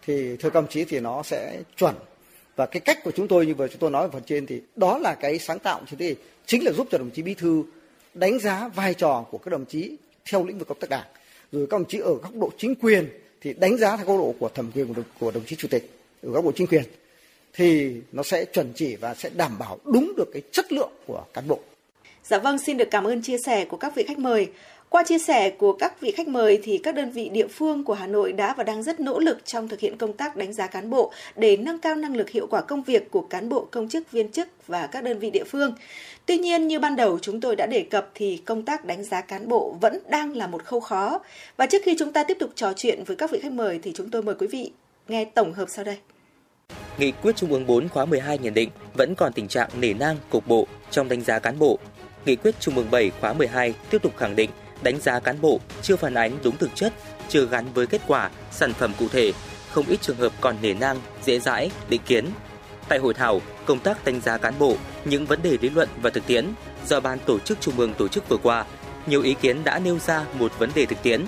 thì thưa các ông chí thì nó sẽ chuẩn và cái cách của chúng tôi như vừa chúng tôi nói ở phần trên thì đó là cái sáng tạo như thế chính là giúp cho đồng chí bí thư đánh giá vai trò của các đồng chí theo lĩnh vực công tác đảng rồi các đồng chí ở góc độ chính quyền thì đánh giá theo góc độ của thẩm quyền của đồng, của đồng chí chủ tịch ở góc độ chính quyền thì nó sẽ chuẩn chỉ và sẽ đảm bảo đúng được cái chất lượng của cán bộ. Dạ vâng, xin được cảm ơn chia sẻ của các vị khách mời. Qua chia sẻ của các vị khách mời thì các đơn vị địa phương của Hà Nội đã và đang rất nỗ lực trong thực hiện công tác đánh giá cán bộ để nâng cao năng lực hiệu quả công việc của cán bộ, công chức, viên chức và các đơn vị địa phương. Tuy nhiên, như ban đầu chúng tôi đã đề cập thì công tác đánh giá cán bộ vẫn đang là một khâu khó. Và trước khi chúng ta tiếp tục trò chuyện với các vị khách mời thì chúng tôi mời quý vị nghe tổng hợp sau đây. Nghị quyết Trung ương 4 khóa 12 nhận định vẫn còn tình trạng nể nang, cục bộ trong đánh giá cán bộ. Nghị quyết Trung ương 7 khóa 12 tiếp tục khẳng định đánh giá cán bộ chưa phản ánh đúng thực chất, chưa gắn với kết quả, sản phẩm cụ thể, không ít trường hợp còn nể nang, dễ dãi, định kiến. Tại hội thảo, công tác đánh giá cán bộ, những vấn đề lý luận và thực tiễn do ban tổ chức trung ương tổ chức vừa qua, nhiều ý kiến đã nêu ra một vấn đề thực tiễn.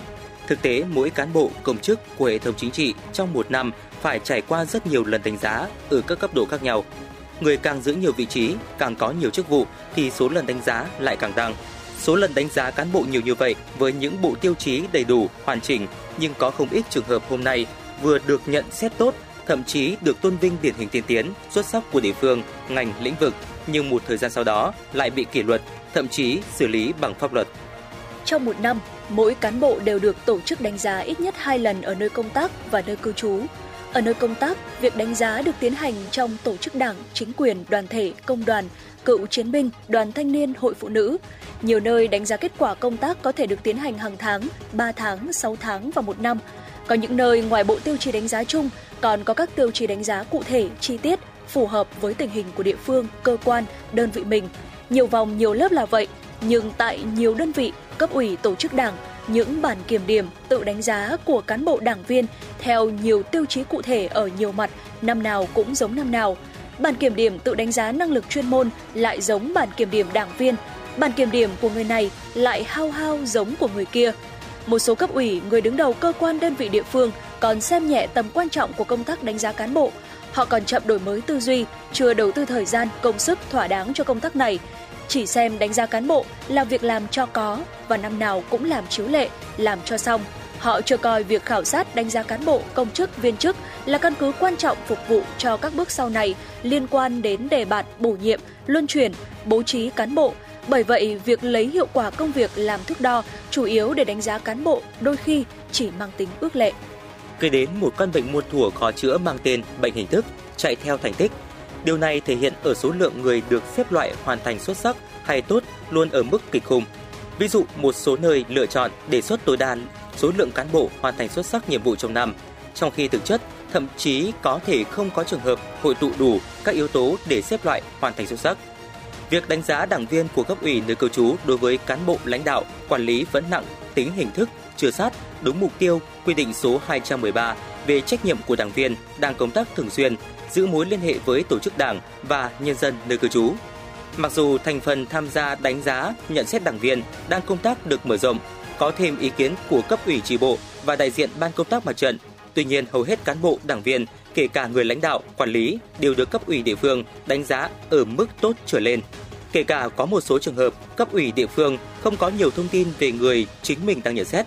Thực tế, mỗi cán bộ, công chức của hệ thống chính trị trong một năm phải trải qua rất nhiều lần đánh giá ở các cấp độ khác nhau. Người càng giữ nhiều vị trí, càng có nhiều chức vụ thì số lần đánh giá lại càng tăng. Số lần đánh giá cán bộ nhiều như vậy với những bộ tiêu chí đầy đủ, hoàn chỉnh nhưng có không ít trường hợp hôm nay vừa được nhận xét tốt, thậm chí được tôn vinh điển hình tiên tiến, xuất sắc của địa phương, ngành, lĩnh vực, nhưng một thời gian sau đó lại bị kỷ luật, thậm chí xử lý bằng pháp luật. Trong một năm, mỗi cán bộ đều được tổ chức đánh giá ít nhất 2 lần ở nơi công tác và nơi cư trú. Ở nơi công tác, việc đánh giá được tiến hành trong tổ chức đảng, chính quyền, đoàn thể, công đoàn, cựu chiến binh, đoàn thanh niên, hội phụ nữ. Nhiều nơi đánh giá kết quả công tác có thể được tiến hành hàng tháng, 3 tháng, 6 tháng và một năm. Có những nơi ngoài bộ tiêu chí đánh giá chung, còn có các tiêu chí đánh giá cụ thể, chi tiết, phù hợp với tình hình của địa phương, cơ quan, đơn vị mình. Nhiều vòng, nhiều lớp là vậy, nhưng tại nhiều đơn vị, cấp ủy tổ chức đảng, những bản kiểm điểm tự đánh giá của cán bộ đảng viên theo nhiều tiêu chí cụ thể ở nhiều mặt, năm nào cũng giống năm nào. Bản kiểm điểm tự đánh giá năng lực chuyên môn lại giống bản kiểm điểm đảng viên, bản kiểm điểm của người này lại hao hao giống của người kia. Một số cấp ủy, người đứng đầu cơ quan đơn vị địa phương còn xem nhẹ tầm quan trọng của công tác đánh giá cán bộ. Họ còn chậm đổi mới tư duy, chưa đầu tư thời gian, công sức thỏa đáng cho công tác này, chỉ xem đánh giá cán bộ là việc làm cho có và năm nào cũng làm chiếu lệ, làm cho xong. Họ chưa coi việc khảo sát đánh giá cán bộ, công chức, viên chức là căn cứ quan trọng phục vụ cho các bước sau này liên quan đến đề bạt, bổ nhiệm, luân chuyển, bố trí cán bộ. Bởi vậy, việc lấy hiệu quả công việc làm thước đo chủ yếu để đánh giá cán bộ đôi khi chỉ mang tính ước lệ. gây đến một căn bệnh muôn thuở khó chữa mang tên bệnh hình thức, chạy theo thành tích. Điều này thể hiện ở số lượng người được xếp loại hoàn thành xuất sắc hay tốt luôn ở mức kịch khủng Ví dụ, một số nơi lựa chọn đề xuất tối đa số lượng cán bộ hoàn thành xuất sắc nhiệm vụ trong năm, trong khi thực chất thậm chí có thể không có trường hợp hội tụ đủ các yếu tố để xếp loại hoàn thành xuất sắc. Việc đánh giá đảng viên của cấp ủy nơi cư trú đối với cán bộ lãnh đạo, quản lý vẫn nặng tính hình thức, chưa sát, đúng mục tiêu quy định số 213 về trách nhiệm của đảng viên đang công tác thường xuyên, giữ mối liên hệ với tổ chức đảng và nhân dân nơi cư trú. Mặc dù thành phần tham gia đánh giá, nhận xét đảng viên đang công tác được mở rộng, có thêm ý kiến của cấp ủy tri bộ và đại diện ban công tác mặt trận, tuy nhiên hầu hết cán bộ, đảng viên, kể cả người lãnh đạo, quản lý đều được cấp ủy địa phương đánh giá ở mức tốt trở lên. Kể cả có một số trường hợp cấp ủy địa phương không có nhiều thông tin về người chính mình đang nhận xét.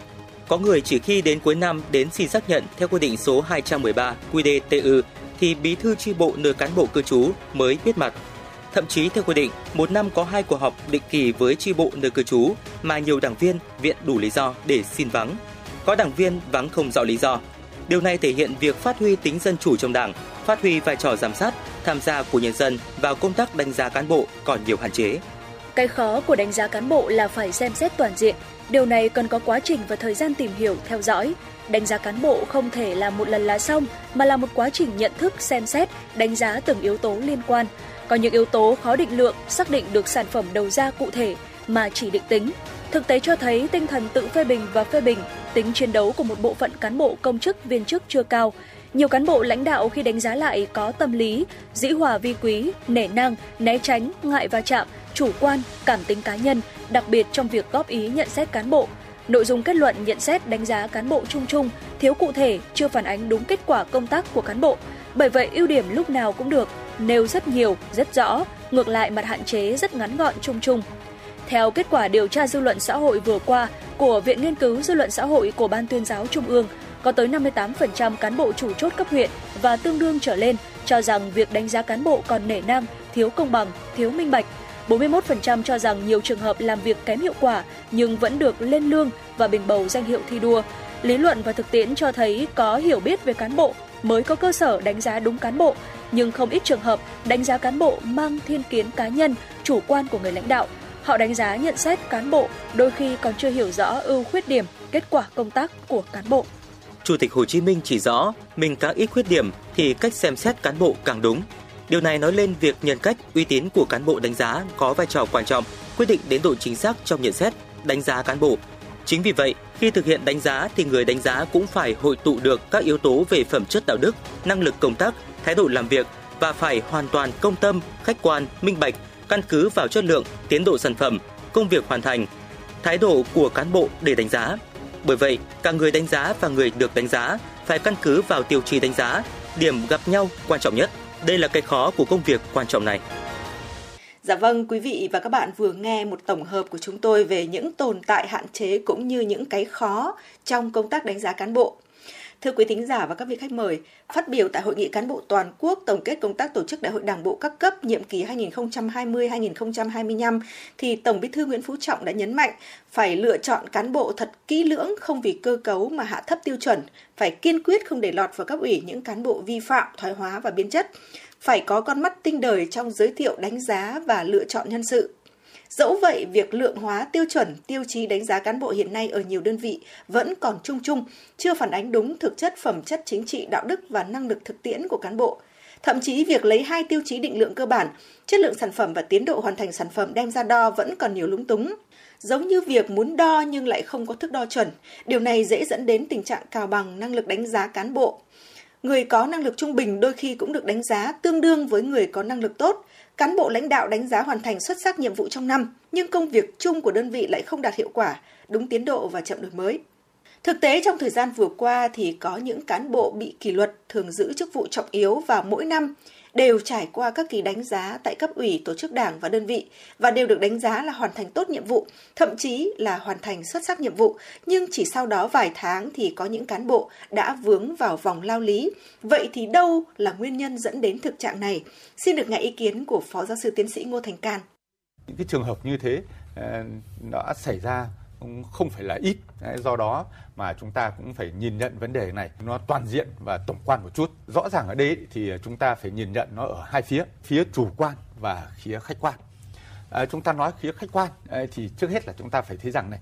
Có người chỉ khi đến cuối năm đến xin xác nhận theo quy định số 213 QĐ-TU thì bí thư chi bộ nơi cán bộ cư trú mới biết mặt. Thậm chí theo quy định, một năm có hai cuộc họp định kỳ với tri bộ nơi cư trú mà nhiều đảng viên viện đủ lý do để xin vắng. Có đảng viên vắng không rõ lý do. Điều này thể hiện việc phát huy tính dân chủ trong đảng, phát huy vai trò giám sát, tham gia của nhân dân vào công tác đánh giá cán bộ còn nhiều hạn chế. Cái khó của đánh giá cán bộ là phải xem xét toàn diện. Điều này cần có quá trình và thời gian tìm hiểu, theo dõi. Đánh giá cán bộ không thể là một lần là xong, mà là một quá trình nhận thức, xem xét, đánh giá từng yếu tố liên quan. Có những yếu tố khó định lượng, xác định được sản phẩm đầu ra cụ thể mà chỉ định tính. Thực tế cho thấy tinh thần tự phê bình và phê bình, tính chiến đấu của một bộ phận cán bộ công chức viên chức chưa cao. Nhiều cán bộ lãnh đạo khi đánh giá lại có tâm lý dĩ hòa vi quý, nể năng, né tránh, ngại va chạm, chủ quan, cảm tính cá nhân, đặc biệt trong việc góp ý nhận xét cán bộ. Nội dung kết luận nhận xét đánh giá cán bộ chung chung, thiếu cụ thể, chưa phản ánh đúng kết quả công tác của cán bộ. Bởi vậy ưu điểm lúc nào cũng được, nêu rất nhiều, rất rõ, ngược lại mặt hạn chế rất ngắn gọn chung chung. Theo kết quả điều tra dư luận xã hội vừa qua của Viện Nghiên cứu Dư luận xã hội của Ban tuyên giáo Trung ương, có tới 58% cán bộ chủ chốt cấp huyện và tương đương trở lên cho rằng việc đánh giá cán bộ còn nể nang, thiếu công bằng, thiếu minh bạch. 41% cho rằng nhiều trường hợp làm việc kém hiệu quả nhưng vẫn được lên lương và bình bầu danh hiệu thi đua. Lý luận và thực tiễn cho thấy có hiểu biết về cán bộ mới có cơ sở đánh giá đúng cán bộ, nhưng không ít trường hợp đánh giá cán bộ mang thiên kiến cá nhân, chủ quan của người lãnh đạo. Họ đánh giá nhận xét cán bộ đôi khi còn chưa hiểu rõ ưu khuyết điểm, kết quả công tác của cán bộ. Chủ tịch Hồ Chí Minh chỉ rõ, mình càng ít khuyết điểm thì cách xem xét cán bộ càng đúng. Điều này nói lên việc nhân cách, uy tín của cán bộ đánh giá có vai trò quan trọng, quyết định đến độ chính xác trong nhận xét, đánh giá cán bộ. Chính vì vậy, khi thực hiện đánh giá thì người đánh giá cũng phải hội tụ được các yếu tố về phẩm chất đạo đức, năng lực công tác, thái độ làm việc và phải hoàn toàn công tâm, khách quan, minh bạch, căn cứ vào chất lượng, tiến độ sản phẩm, công việc hoàn thành, thái độ của cán bộ để đánh giá. Bởi vậy, cả người đánh giá và người được đánh giá phải căn cứ vào tiêu chí đánh giá, điểm gặp nhau quan trọng nhất. Đây là cái khó của công việc quan trọng này. Dạ vâng, quý vị và các bạn vừa nghe một tổng hợp của chúng tôi về những tồn tại hạn chế cũng như những cái khó trong công tác đánh giá cán bộ. Thưa quý thính giả và các vị khách mời, phát biểu tại hội nghị cán bộ toàn quốc tổng kết công tác tổ chức đại hội đảng bộ các cấp nhiệm kỳ 2020-2025 thì Tổng Bí thư Nguyễn Phú Trọng đã nhấn mạnh phải lựa chọn cán bộ thật kỹ lưỡng không vì cơ cấu mà hạ thấp tiêu chuẩn, phải kiên quyết không để lọt vào cấp ủy những cán bộ vi phạm, thoái hóa và biến chất, phải có con mắt tinh đời trong giới thiệu đánh giá và lựa chọn nhân sự. Dẫu vậy, việc lượng hóa tiêu chuẩn, tiêu chí đánh giá cán bộ hiện nay ở nhiều đơn vị vẫn còn chung chung, chưa phản ánh đúng thực chất phẩm chất chính trị, đạo đức và năng lực thực tiễn của cán bộ. Thậm chí việc lấy hai tiêu chí định lượng cơ bản, chất lượng sản phẩm và tiến độ hoàn thành sản phẩm đem ra đo vẫn còn nhiều lúng túng. Giống như việc muốn đo nhưng lại không có thước đo chuẩn, điều này dễ dẫn đến tình trạng cào bằng năng lực đánh giá cán bộ. Người có năng lực trung bình đôi khi cũng được đánh giá tương đương với người có năng lực tốt, cán bộ lãnh đạo đánh giá hoàn thành xuất sắc nhiệm vụ trong năm, nhưng công việc chung của đơn vị lại không đạt hiệu quả, đúng tiến độ và chậm đổi mới. Thực tế trong thời gian vừa qua thì có những cán bộ bị kỷ luật thường giữ chức vụ trọng yếu và mỗi năm đều trải qua các kỳ đánh giá tại cấp ủy, tổ chức đảng và đơn vị và đều được đánh giá là hoàn thành tốt nhiệm vụ, thậm chí là hoàn thành xuất sắc nhiệm vụ, nhưng chỉ sau đó vài tháng thì có những cán bộ đã vướng vào vòng lao lý. Vậy thì đâu là nguyên nhân dẫn đến thực trạng này? Xin được nghe ý kiến của Phó Giáo sư Tiến sĩ Ngô Thành Can. Những cái trường hợp như thế ờ, đã xảy ra cũng không phải là ít. Do đó mà chúng ta cũng phải nhìn nhận vấn đề này nó toàn diện và tổng quan một chút. Rõ ràng ở đây thì chúng ta phải nhìn nhận nó ở hai phía, phía chủ quan và phía khách quan. À, chúng ta nói phía khách quan thì trước hết là chúng ta phải thấy rằng này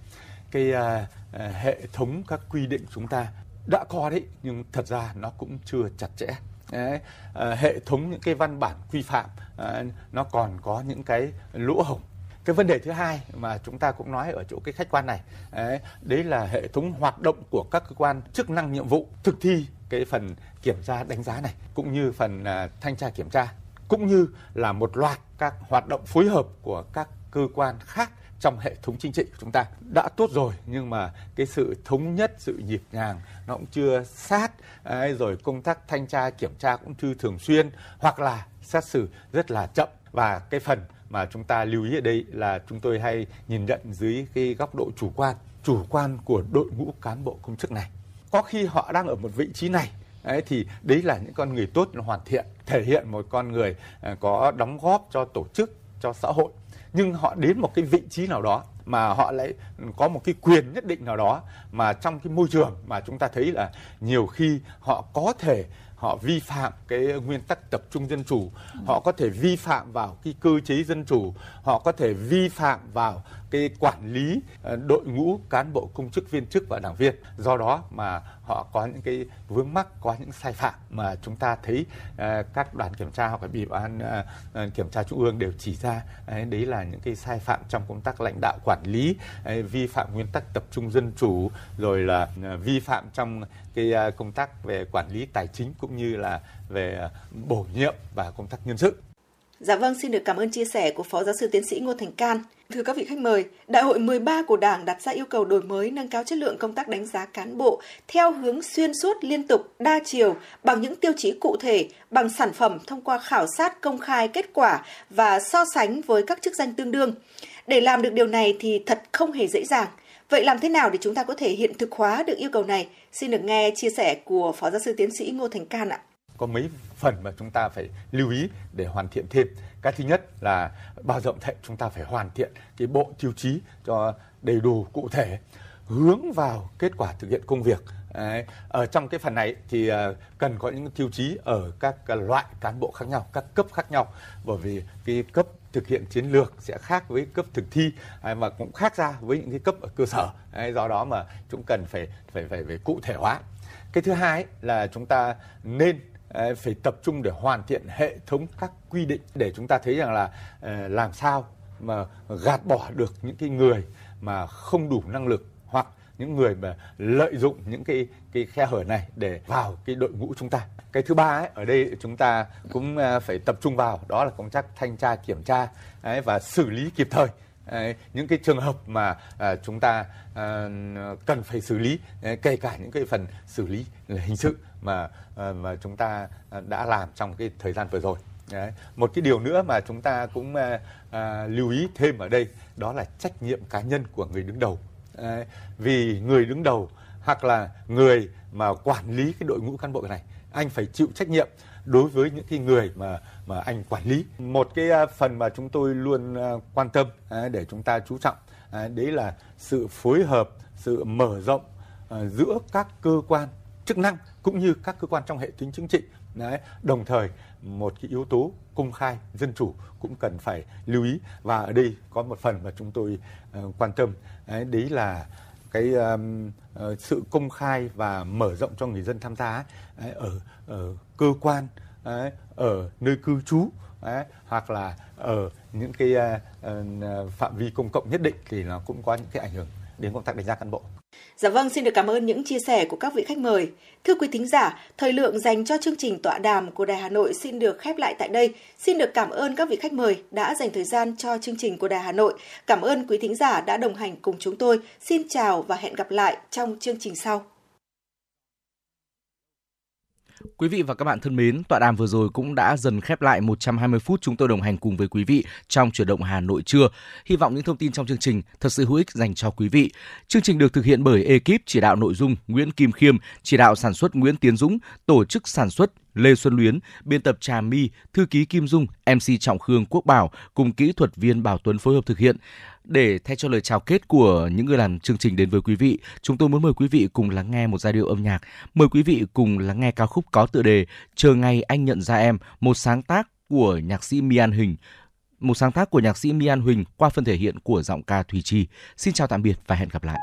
cái à, à, hệ thống các quy định chúng ta đã có đấy nhưng thật ra nó cũng chưa chặt chẽ Đấy, à, hệ thống những cái văn bản quy phạm à, nó còn có những cái lỗ hổng cái vấn đề thứ hai mà chúng ta cũng nói ở chỗ cái khách quan này đấy, đấy là hệ thống hoạt động của các cơ quan chức năng nhiệm vụ thực thi cái phần kiểm tra đánh giá này cũng như phần à, thanh tra kiểm tra cũng như là một loạt các hoạt động phối hợp của các cơ quan khác trong hệ thống chính trị của chúng ta. Đã tốt rồi nhưng mà cái sự thống nhất sự nhịp nhàng nó cũng chưa sát ấy, rồi công tác thanh tra kiểm tra cũng chưa thường xuyên hoặc là xét xử rất là chậm. Và cái phần mà chúng ta lưu ý ở đây là chúng tôi hay nhìn nhận dưới cái góc độ chủ quan chủ quan của đội ngũ cán bộ công chức này. Có khi họ đang ở một vị trí này Đấy, thì đấy là những con người tốt hoàn thiện thể hiện một con người à, có đóng góp cho tổ chức cho xã hội. Nhưng họ đến một cái vị trí nào đó mà họ lại có một cái quyền nhất định nào đó mà trong cái môi trường mà chúng ta thấy là nhiều khi họ có thể họ vi phạm cái nguyên tắc tập trung dân chủ. Họ có thể vi phạm vào cái cơ chế dân chủ, họ có thể vi phạm vào cái quản lý ờ, đội ngũ cán bộ, công chức, viên chức và đảng viên. Do đó mà họ có những cái vướng mắc, có những sai phạm mà chúng ta thấy ờ, các đoàn kiểm tra hoặc là ủy ban ờ, kiểm tra trung ương đều chỉ ra đấy là những cái sai phạm trong công tác lãnh đạo quản lý vi phạm nguyên tắc tập trung dân chủ, rồi là vi phạm trong cái công tác về quản lý tài chính cũng như là về bổ nhiệm và công tác nhân sự. Dạ vâng, xin được cảm ơn chia sẻ của Phó Giáo sư Tiến sĩ Ngô Thành Can. Thưa các vị khách mời, Đại hội 13 của Đảng đặt ra yêu cầu đổi mới nâng cao chất lượng công tác đánh giá cán bộ theo hướng xuyên suốt liên tục, đa chiều, bằng những tiêu chí cụ thể, bằng sản phẩm thông qua khảo sát công khai kết quả và so sánh với các chức danh tương đương. Để làm được điều này thì thật không hề dễ dàng. Vậy làm thế nào để chúng ta có thể hiện thực hóa được yêu cầu này? Xin được nghe chia sẻ của Phó Giáo sư Tiến sĩ Ngô Thành Can ạ có mấy phần mà chúng ta phải lưu ý để hoàn thiện thêm. Cái thứ nhất là bao rộng thệ chúng ta phải hoàn thiện cái bộ tiêu chí cho đầy đủ cụ thể hướng vào kết quả thực hiện công việc. Đấy. Ở trong cái phần này thì ờ, cần có những tiêu chí ở các loại cán bộ khác nhau, các cấp khác nhau bởi vì cái cấp thực hiện chiến lược sẽ khác với cấp thực thi mà cũng khác ra với những cái cấp ở cơ sở. Đấy, do đó mà chúng cần phải phải phải phải cụ thể hóa. Cái thứ hai là chúng ta nên phải tập trung để hoàn thiện hệ thống các quy định để chúng ta thấy rằng là ờ, làm sao mà gạt bỏ được những cái người mà không đủ năng lực hoặc những người mà lợi dụng những cái cái khe hở này để vào cái đội ngũ chúng ta. Cái thứ ba ấy, ở đây chúng ta cũng ờ, phải tập trung vào đó là công tác thanh tra kiểm tra ấy, và xử lý kịp thời ấy, những cái trường hợp mà à, chúng ta à, cần phải xử lý kể cả những cái phần xử lý hình sự mà ờ, mà chúng ta ờ, đã làm trong cái thời gian vừa rồi. Đấy. Một cái điều nữa mà chúng ta cũng à, à, lưu ý thêm ở đây đó là trách nhiệm cá nhân của người đứng đầu. Đấy. Vì người đứng đầu hoặc là người mà quản lý cái đội ngũ cán bộ này anh phải chịu trách nhiệm đối với những cái người mà mà anh quản lý một cái phần mà chúng tôi luôn quan tâm để chúng ta chú trọng đấy là sự phối hợp sự mở rộng giữa các cơ quan chức năng cũng như các cơ quan trong hệ thống chính trị. Đấy đồng thời một cái yếu tố công khai dân chủ cũng cần phải lưu ý. Và ở đây có một phần mà chúng tôi uh, quan tâm. Đấy, đấy là cái um, uh, sự công khai và mở rộng cho người dân tham gia ấy, ở, ở cơ quan ấy, ở nơi cư trú ấy, hoặc là ở những cái uh, uh, phạm vi công cộng nhất định thì nó cũng có những cái ảnh hưởng đến công tác đánh giá cán bộ. Dạ vâng, xin được cảm ơn những chia sẻ của các vị khách mời. Thưa quý thính giả, thời lượng dành cho chương trình tọa đàm của Đài Hà Nội xin được khép lại tại đây. Xin được cảm ơn các vị khách mời đã dành thời gian cho chương trình của Đài Hà Nội. Cảm ơn quý thính giả đã đồng hành cùng chúng tôi. Xin chào và hẹn gặp lại trong chương trình sau. Quý vị và các bạn thân mến, tọa đàm vừa rồi cũng đã dần khép lại 120 phút chúng tôi đồng hành cùng với quý vị trong chuyển động Hà Nội trưa. Hy vọng những thông tin trong chương trình thật sự hữu ích dành cho quý vị. Chương trình được thực hiện bởi ekip chỉ đạo nội dung Nguyễn Kim Khiêm, chỉ đạo sản xuất Nguyễn Tiến Dũng, tổ chức sản xuất Lê Xuân Luyến, biên tập Trà My, thư ký Kim Dung, MC Trọng Khương Quốc Bảo cùng kỹ thuật viên Bảo Tuấn phối hợp thực hiện. Để thay cho lời chào kết của những người làm chương trình đến với quý vị, chúng tôi muốn mời quý vị cùng lắng nghe một giai điệu âm nhạc. Mời quý vị cùng lắng nghe ca khúc có tựa đề Chờ ngày anh nhận ra em, một sáng tác của nhạc sĩ Mian Huỳnh một sáng tác của nhạc sĩ Mian Huỳnh qua phần thể hiện của giọng ca Thùy Chi. Xin chào tạm biệt và hẹn gặp lại.